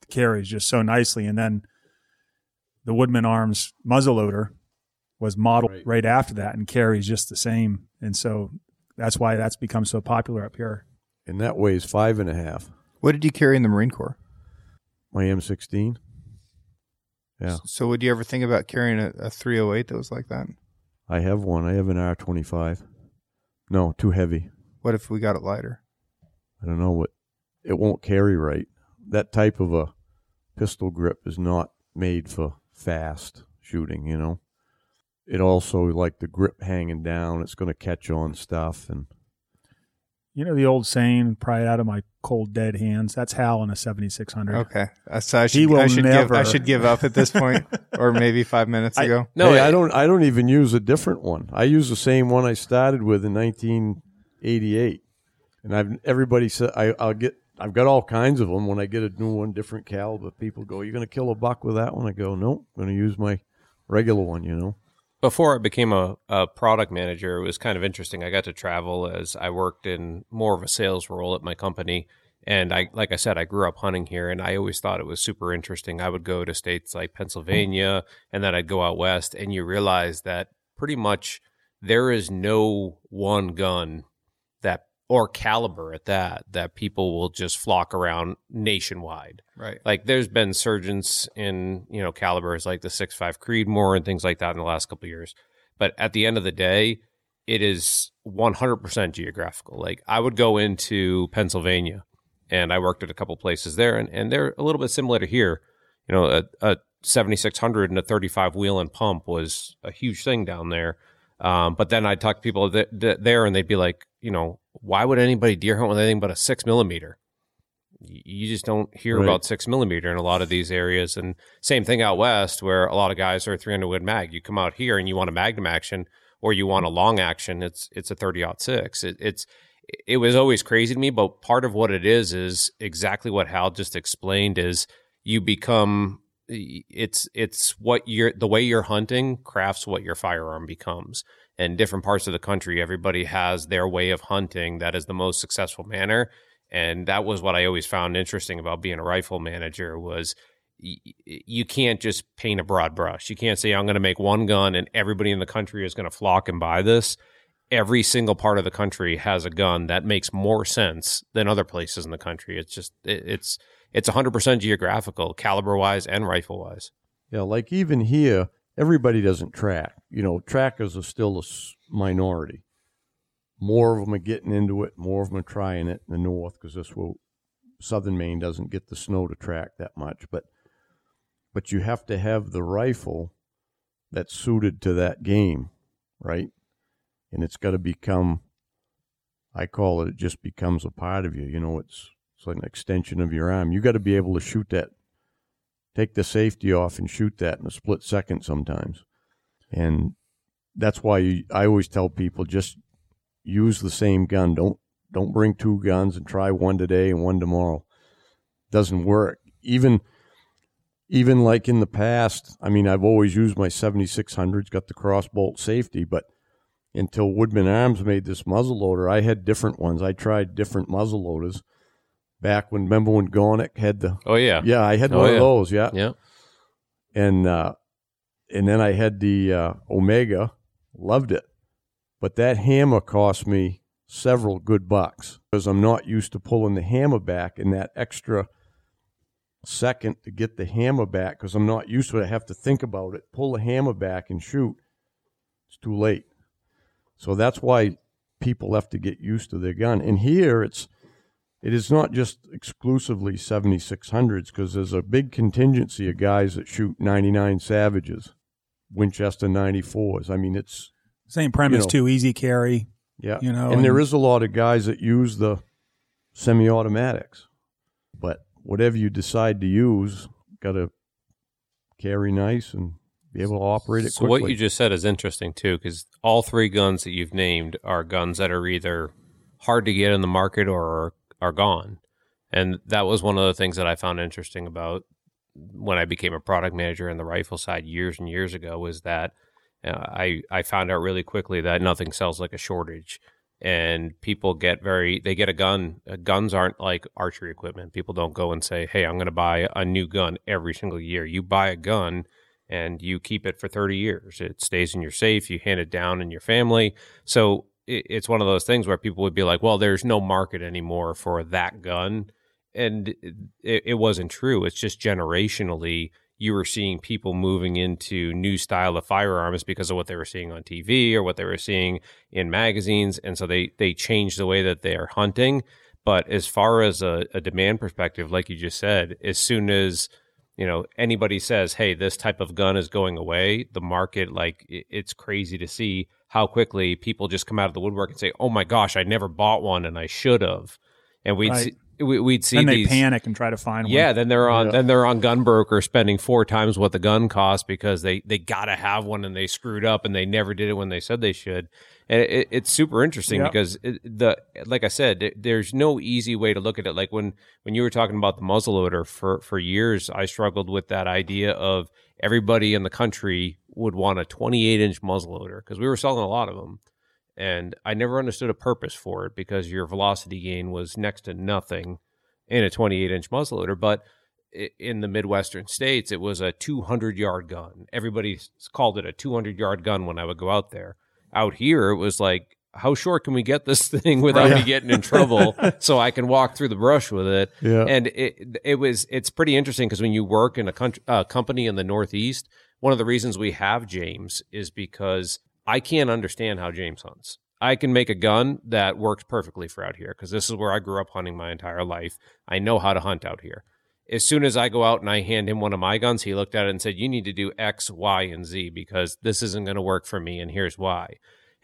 carries just so nicely, and then the Woodman Arms muzzleloader was modeled right. right. after that and carries just the same. And so that's why that's become so popular up here. And that weighs five and a half. What did you carry in the Marine Corps? My M16. Yeah. So would you ever think about carrying a, a 308 that was like that? I have one. I have an R25. No, too heavy. What if we got it lighter? I don't know what. It won't carry right. That type of a pistol grip is not made for fast shooting, you know. It also like the grip hanging down, it's going to catch on stuff and you know the old saying, "Pry it out of my cold dead hands." That's Hal in a seventy six hundred. Okay, uh, so I should, he will I should never. Give, I should give up at this point, or maybe five minutes I, ago. No, hey, I don't. I don't even use a different one. I use the same one I started with in nineteen eighty eight. And I've everybody said I, I'll get. I've got all kinds of them. When I get a new one, different caliber, people go, "You're going to kill a buck with that one?" I go, "Nope, I'm going to use my regular one." You know. Before I became a, a product manager, it was kind of interesting. I got to travel as I worked in more of a sales role at my company. And I, like I said, I grew up hunting here, and I always thought it was super interesting. I would go to states like Pennsylvania, and then I'd go out west, and you realize that pretty much there is no one gun or caliber at that that people will just flock around nationwide. Right. Like there's been surgence in you know calibers like the six five Creedmoor and things like that in the last couple of years, but at the end of the day, it is 100% geographical. Like I would go into Pennsylvania, and I worked at a couple places there, and, and they're a little bit similar to here. You know, a, a 7600 and a 35 Whelen pump was a huge thing down there. Um, but then I'd talk to people th- th- there, and they'd be like, you know, why would anybody deer hunt with anything but a six millimeter? You just don't hear Right. about six millimeter in a lot of these areas. And same thing out west, where a lot of guys are 300 wood mag. You come out here and you want a magnum action, or you want a long action. It's it's a 30 out six. It, it's it was always crazy to me, but part of what it is is exactly what Hal just explained. Is you become it's it's what you're the way you're hunting crafts what your firearm becomes in different parts of the country everybody has their way of hunting that is the most successful manner. And that was what i always found interesting about being a rifle manager was y- you can't just paint a broad brush. You can't say i'm going to make one gun and everybody in the country is going to flock and buy this. Every single part of the country has a gun that makes more sense than other places in the country. It's just it, it's it's 100% geographical caliber wise and rifle wise Yeah, like even here, everybody doesn't track. You know, trackers are still a minority. More of them are getting into it. More of them are trying it in the north because this will southern Maine doesn't get the snow to track that much. But but you have to have the rifle that's suited to that game, right? And it's got to become. I call it. It just becomes a part of you. You know, it's it's like an extension of your arm. You got to be able to shoot that take the safety off and shoot that in a split second sometimes. And that's why you, I always tell people just use the same gun. Don't don't bring two guns and try one today and one tomorrow. Doesn't work. Even even like in the past, I mean, I've always used my 7600s, got the crossbolt safety, but until Woodman Arms made this muzzle loader, I had different ones. I tried different muzzle loaders back when remember when Gonic had the oh yeah yeah, I had Oh, one yeah. of those. Yeah, yeah and uh, and then I had the uh, Omega. Loved it, but that hammer cost me several good bucks because I'm not used to pulling the hammer back in that extra second to get the hammer back because I'm not used to it. I have to think about it, pull the hammer back and shoot. It's too late. So that's why people have to get used to their gun. And here it's it is not just exclusively 7600s because there's a big contingency of guys that shoot 99 Savages, Winchester 94s. I mean, it's Same premise You know. too. Easy carry. yeah, You know, and, there and- is a lot of guys that use the semi-automatics, but whatever you decide to use, got to carry nice and be able to operate it quickly. So quickly. what you just said is interesting too, because all three guns that you've named are guns that are either hard to get in the market or are, gone, and that was one of the things that I found interesting about when I became a product manager in the rifle side years and years ago was that uh, I I found out really quickly that nothing sells like a shortage. And people get very, they get a gun. Uh, guns aren't like archery equipment. People don't go and say, Hey, I'm going to buy a new gun every single year. You buy a gun and you keep it for 30 years. It stays in your safe. You hand it down in your family. So it, it's one of those things where people would be like, well, there's no market anymore for that gun. And it, it wasn't true. It's just generationally, you were seeing people moving into new style of firearms because of what they were seeing on TV or what they were seeing in magazines. And so they, they changed the way that they are hunting. But as far as a, a demand perspective, like you just said, as soon as you know anybody says hey this type of gun is going away the market like it's crazy to see how quickly people just come out of the woodwork and say oh my gosh i never bought one and i should have and we'd Right. see, we, we'd see then they these. panic and try to find one. Yeah, then they're on Yeah. then they're on gun broker spending four times what the gun cost because they they got to have one and they screwed up and they never did it when they said they should. And it, it's super interesting Yeah. because it, the like I said, there- there's no easy way to look at it. Like when when you were talking about the muzzleloader for for years, I struggled with that idea of everybody in the country would want a 28 inch muzzleloader because we were selling a lot of them. And I never understood a purpose for it because your velocity gain was next to nothing in a 28 inch muzzleloader. But in the Midwestern states, it was a 200 yard gun. Everybody called it a 200 yard gun when I would go out there. Out here, it was like, how short can we get this thing without me getting in trouble so I can walk through the brush with it? Yeah. And it it was it's pretty interesting because when you work in a country, uh, company in the Northeast, one of the reasons we have James is because I can't understand how James hunts. I can make a gun that works perfectly for out here because this is where I grew up hunting my entire life. I know how to hunt out here. As soon as I go out and I hand him one of my guns, he looked at it and said, "You need to do X, Y, and Z because this isn't going to work for me, and here's why."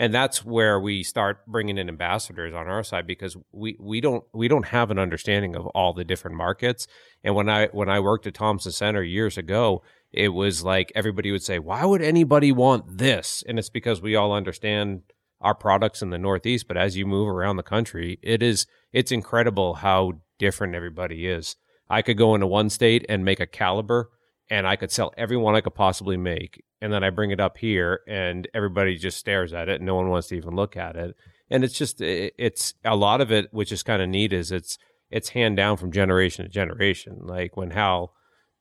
And that's where we start bringing in ambassadors on our side because we, we don't we don't have an understanding of all the different markets. And when I when I worked at Thompson Center years ago, it was like everybody would say, "Why would anybody want this?" And it's because we all understand our products in the Northeast. But as you move around the country, it is it's incredible how different everybody is. I could go into one state and make a caliber, and I could sell everyone I could possibly make, and then I bring it up here, and everybody just stares at it, and no one wants to even look at it. And it's just, it's a lot of it, which is kind of neat, is it's it's hand down from generation to generation. Like when Hal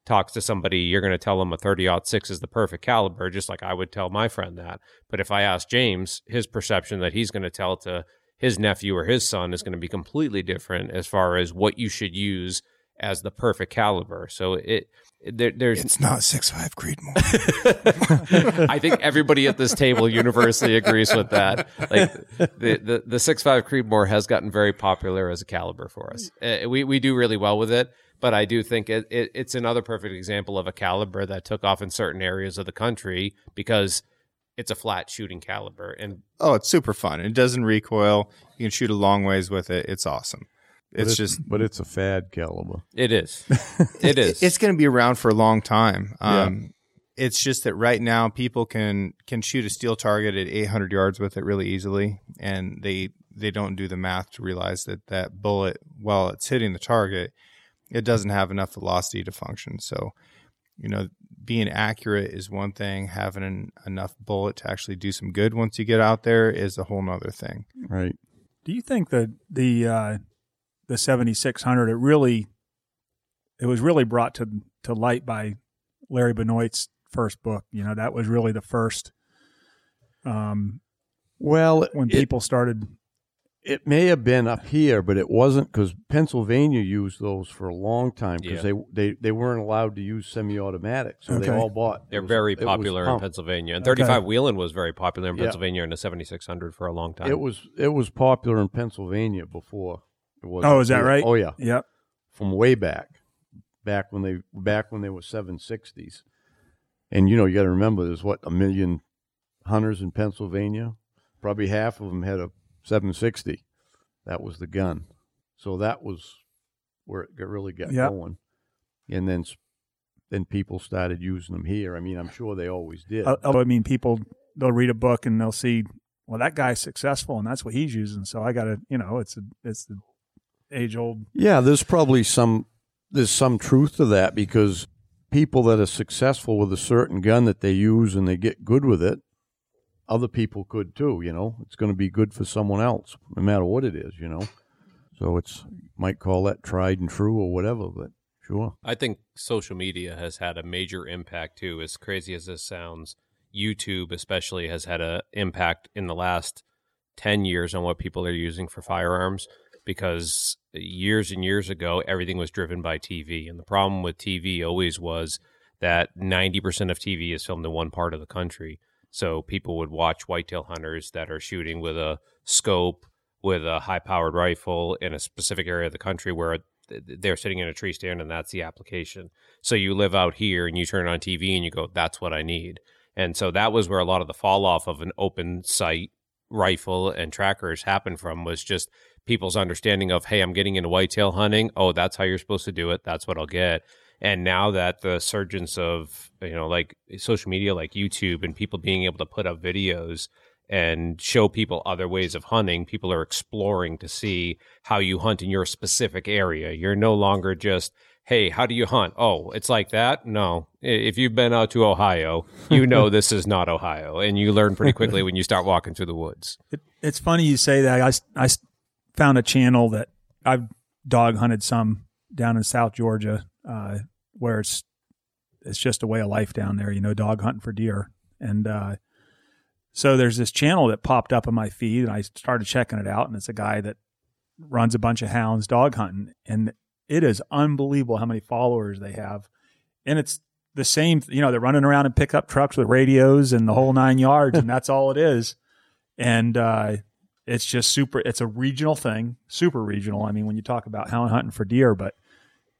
talks to somebody, you're going to tell them a 30 six is the perfect caliber, just like I would tell my friend that. But if I ask James, his perception that he's going to tell to his nephew or his son is going to be completely different as far as what you should use as the perfect caliber. So it there, there's It's not six five Creedmoor. I think everybody at this table universally agrees with that. Like the the, the six five Creedmoor has gotten very popular as a caliber for us. Uh, we we do really well with it, but I do think it, it it's another perfect example of a caliber that took off in certain areas of the country because it's a flat shooting caliber and oh, it's super fun. It doesn't recoil. You can shoot a long ways with it. It's awesome. But It's just but it's a fad caliber. it is it is It's going to be around for a long time. Um, It's just that right now people can can shoot a steel target at 800 yards with it really easily, and they they don't do the math to realize that that bullet, while it's hitting the target, it doesn't have enough velocity to function. So, you know, being accurate is one thing. Having an, enough bullet to actually do some good once you get out there is a whole nother thing. Right. Do you think that the uh, the seventy six hundred it really it was really brought to to light by Larry Benoit's first book? You know, that was really the first um, Well, when it, people started. It may have been up here, but it wasn't because Pennsylvania used those for a long time because Yeah. they, they they weren't allowed to use semi-automatic, so they all bought. they're was- very popular in. Pennsylvania. And Okay. 35 Whelen was very popular in Yeah. Pennsylvania and the 7600 for a long time. It was it was popular in Pennsylvania before. It was. Oh, is that right? Oh yeah, Yep. from way back, back when they back when they were seven sixties, and you know you got to remember there's what a million hunters in Pennsylvania. Probably half of them had a seven sixty. That was the gun. So that was where it really got Yep. going, and then then people started using them here. I mean, I'm sure they always did. Uh, I mean, people they'll read a book and they'll see, well, that guy's successful and that's what he's using. So I got to, you know, it's a it's the age old. Yeah, there's probably some there's some truth to that because people that are successful with a certain gun that they use and they get good with it, other people could too, you know. It's going to be good for someone else no matter what it is, you know. So it's might call that tried and true or whatever, but sure. I think social media has had a major impact too. As crazy as this sounds, YouTube especially has had an impact in the last 10 years on what people are using for firearms because years and years ago everything was driven by TV and the problem with TV always was that 90% of TV is filmed in one part of the country. So people would watch whitetail hunters that are shooting with a scope with a high powered rifle in a specific area of the country where they're sitting in a tree stand and that's the application. So you live out here and you turn on TV and you go, that's what I need. And so that was where a lot of the fall off of an open sight rifle and trackers happened from was just people's understanding of, hey, I'm getting into whitetail hunting. Oh, that's how you're supposed to do it. That's what I'll get. And now that the surgence of, you know, like social media like YouTube and people being able to put up videos and show people other ways of hunting, people are exploring to see how you hunt in your specific area. You're no longer just, hey, how do you hunt? Oh, it's like that? No. If you've been out to Ohio, you know this is not Ohio. And you learn pretty quickly when you start walking through the woods. It, it's funny you say that. I, I found a channel that I've dog hunted some down in South Georgia uh, where it's it's just a way of life down there, you know, dog hunting for deer. And uh, so there's this channel that popped up in my feed, and I started checking it out, and it's a guy that runs a bunch of hounds dog hunting, and it is unbelievable how many followers they have, and it's the same. You know, they're running around in pickup trucks with radios and the whole nine yards, and that's all it is. And uh, it's just super. It's a regional thing, super regional. I mean, when you talk about hound hunting for deer, but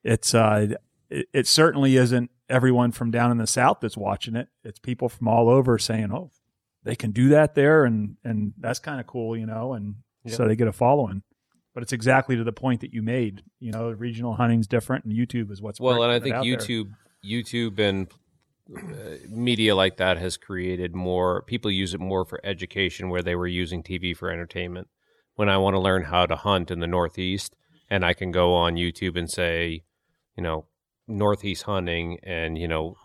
it's uh, it, it certainly isn't everyone from down in the south that's watching it. It's people from all over saying, "Oh, they can do that there," and and that's kind of cool, you know. And yep. so they get a following. But it's exactly to the point that you made. You know, regional hunting's different, and YouTube is what's well. And I think YouTube, there. YouTube, and uh, media like that has created more people use it more for education, where they were using TV for entertainment. When I want to learn how to hunt in the Northeast, and I can go on YouTube and say, you know, northeast hunting and you know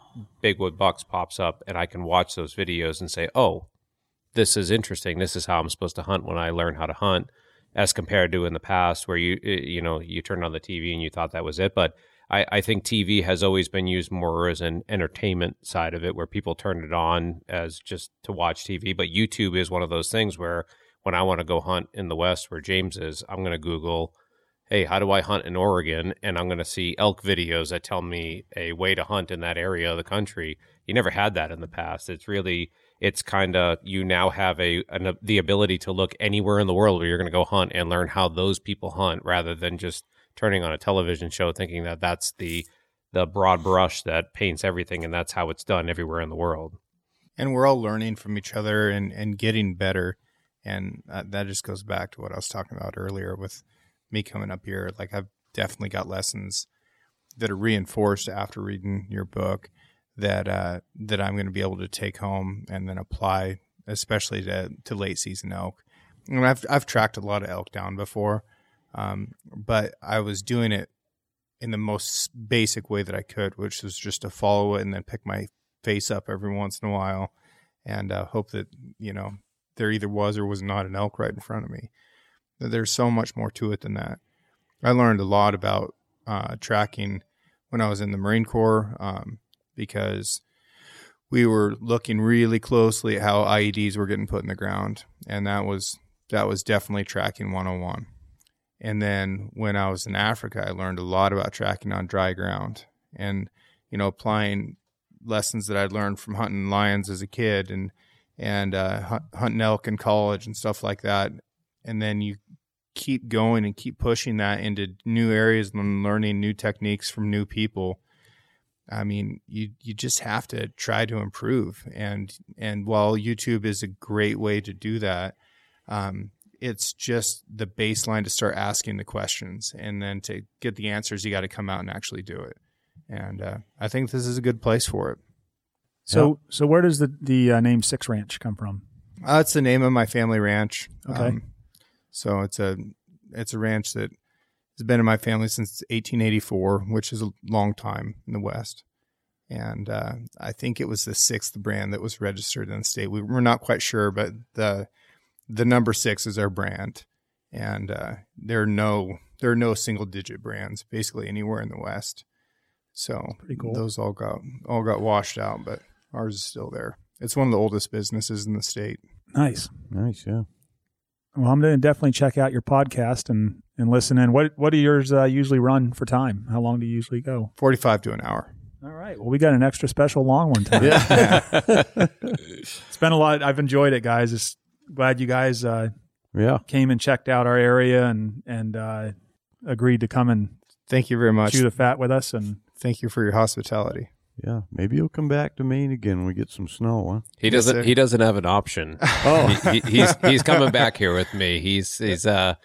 Big Woods Bucks pops up and i can watch those videos and say oh this is interesting this is how i'm supposed to hunt when i learn how to hunt as compared to in the past where you you know you turned on the tv and you thought that was it but I, I think TV has always been used more as an entertainment side of it, where people turn it on as just to watch TV. But YouTube is one of those things where when I want to go hunt in the West, where James is, I'm going to Google hey, how do I hunt in Oregon? And I'm going to see elk videos that tell me a way to hunt in that area of the country. You never had that in the past. It's really, it's kind of, you now have a, an, the ability to look anywhere in the world where you're going to go hunt and learn how those people hunt rather than just turning on a television show thinking that that's the, the broad brush that paints everything and that's how it's done everywhere in the world. And we're all learning from each other and, and getting better. And uh, that just goes back to what I was talking about earlier with me coming up here, like I've definitely got lessons that are reinforced after reading your book that uh, that I'm going to be able to take home and then apply, especially to, to late season elk. And I've I've tracked a lot of elk down before, um, but I was doing it in the most basic way that I could, which was just to follow it and then pick my face up every once in a while, and uh, hope that you know there either was or was not an elk right in front of me. There's so much more to it than that. I learned a lot about uh, tracking when I was in the Marine Corps um, because we were looking really closely at how IEDs were getting put in the ground, and that was that was definitely tracking 101. And then when I was in Africa, I learned a lot about tracking on dry ground, and you know applying lessons that I'd learned from hunting lions as a kid and and uh, hunting elk in college and stuff like that. And then you keep going and keep pushing that into new areas and learning new techniques from new people. I mean you you just have to try to improve. And and while youtube is a great way to do that um, it's just the baseline to start asking the questions and then to get the answers you got to come out and actually do it. And uh, i think this is a good place for it. So yep. so where does the the uh, name six ranch come from? Uh, it's the name of my family ranch. Okay. Um, so it's a it's a ranch that has been in my family since 1884, which is a long time in the West. And uh, I think it was the sixth brand that was registered in the state. We, are not quite sure, but the the number six is our brand, and uh, there are no there are no single digit brands basically anywhere in the West. So cool. those all got all got washed out, but ours is still there. It's one of the oldest businesses in the state. Nice, nice, yeah. Well, I'm going to definitely check out your podcast and, and listen in. What what do yours uh, usually run for time? How long do you usually go? 45 to an hour. All right. Well, we got an extra special long one today. Yeah. it's been a lot. I've enjoyed it, guys. It's glad you guys uh, yeah came and checked out our area and and uh, agreed to come and thank you very much. Chew the fat with us and thank you for your hospitality. Yeah, maybe he'll come back to Maine again when we get some snow, huh? He doesn't. sir. he doesn't have an option. Oh. he, he- he's he's coming back here with me. He's he's uh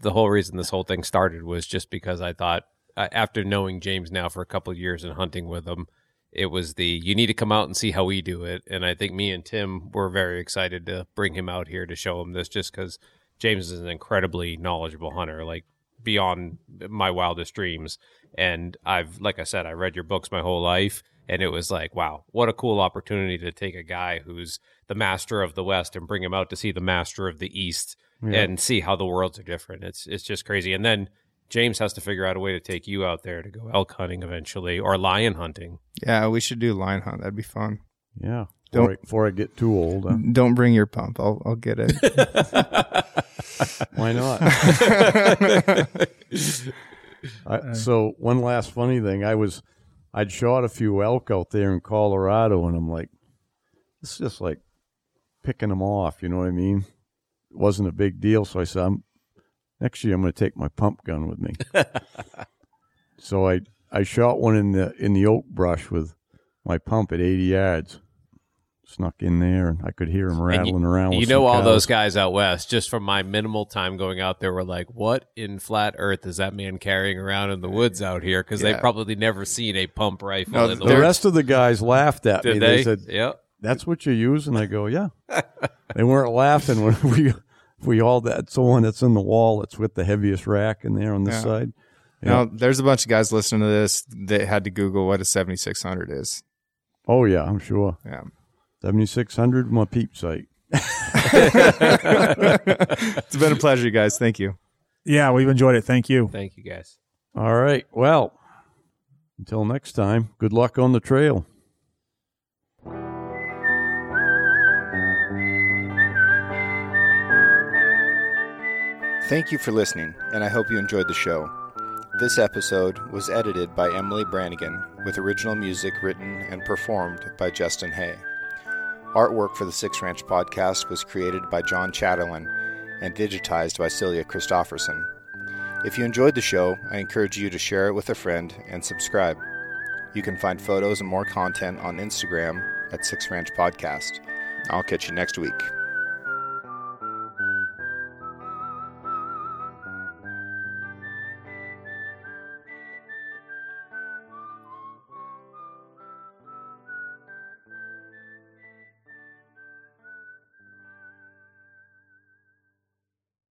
the whole reason this whole thing started was just because I thought uh, after knowing James now for a couple of years and hunting with him, it was the you need to come out and see how we do it. And I think me and Tim were very excited to bring him out here to show him this, just because James is an incredibly knowledgeable hunter, like beyond my wildest dreams. And I've, like I said, I read your books my whole life, and it was like, wow, what a cool opportunity to take a guy who's the master of the West and bring him out to see the master of the East Yeah. and see how the worlds are different. It's it's just crazy. And then James has to figure out a way to take you out there to go elk hunting eventually or lion hunting. Yeah, we should do lion hunt. That'd be fun. Yeah. Don't- Before I, before I get too old. Huh? Don't bring your pump. I'll I'll get it. Why not? I, so one last funny thing, I was, I'd shot a few elk out there in Colorado, and I'm like, it's just like picking them off. You know what I mean? It wasn't a big deal, so I said, I'm, next year I'm going to take my pump gun with me. so I I shot one in the in the oak brush with my pump at 80 yards. Snuck in there, and I could hear him And rattling around. With You know, all cows. those guys out west, just from my minimal time going out there, were like, "What in flat Earth is that man carrying around in the woods out here?" Because Yeah. they've probably never seen a pump rifle. No, in the The They're- rest of the guys laughed at Did me. they? They said, "Yep." that's what you use and i go yeah they weren't laughing when we we all that's the one that's in the wall that's with the heaviest rack in there on this Yeah. side Now, there's a bunch of guys listening to this that had to Google what a 7600 is. oh yeah i'm sure Yeah. 7600 my peep sight It's been a pleasure, you guys. Thank you. Yeah, we've enjoyed it. Thank you. Thank you, guys. all right well until next time good luck on the trail Thank you for listening, and I hope you enjoyed the show. This episode was edited by Emily Brannigan, with original music written and performed by Justin Hay. Artwork for the Six Ranch podcast was created by John Chatterlin and digitized by Celia Christofferson. If you enjoyed the show, I encourage you to share it with a friend and subscribe. You can find photos and more content on Instagram at Six Ranch Podcast. I'll catch you next week.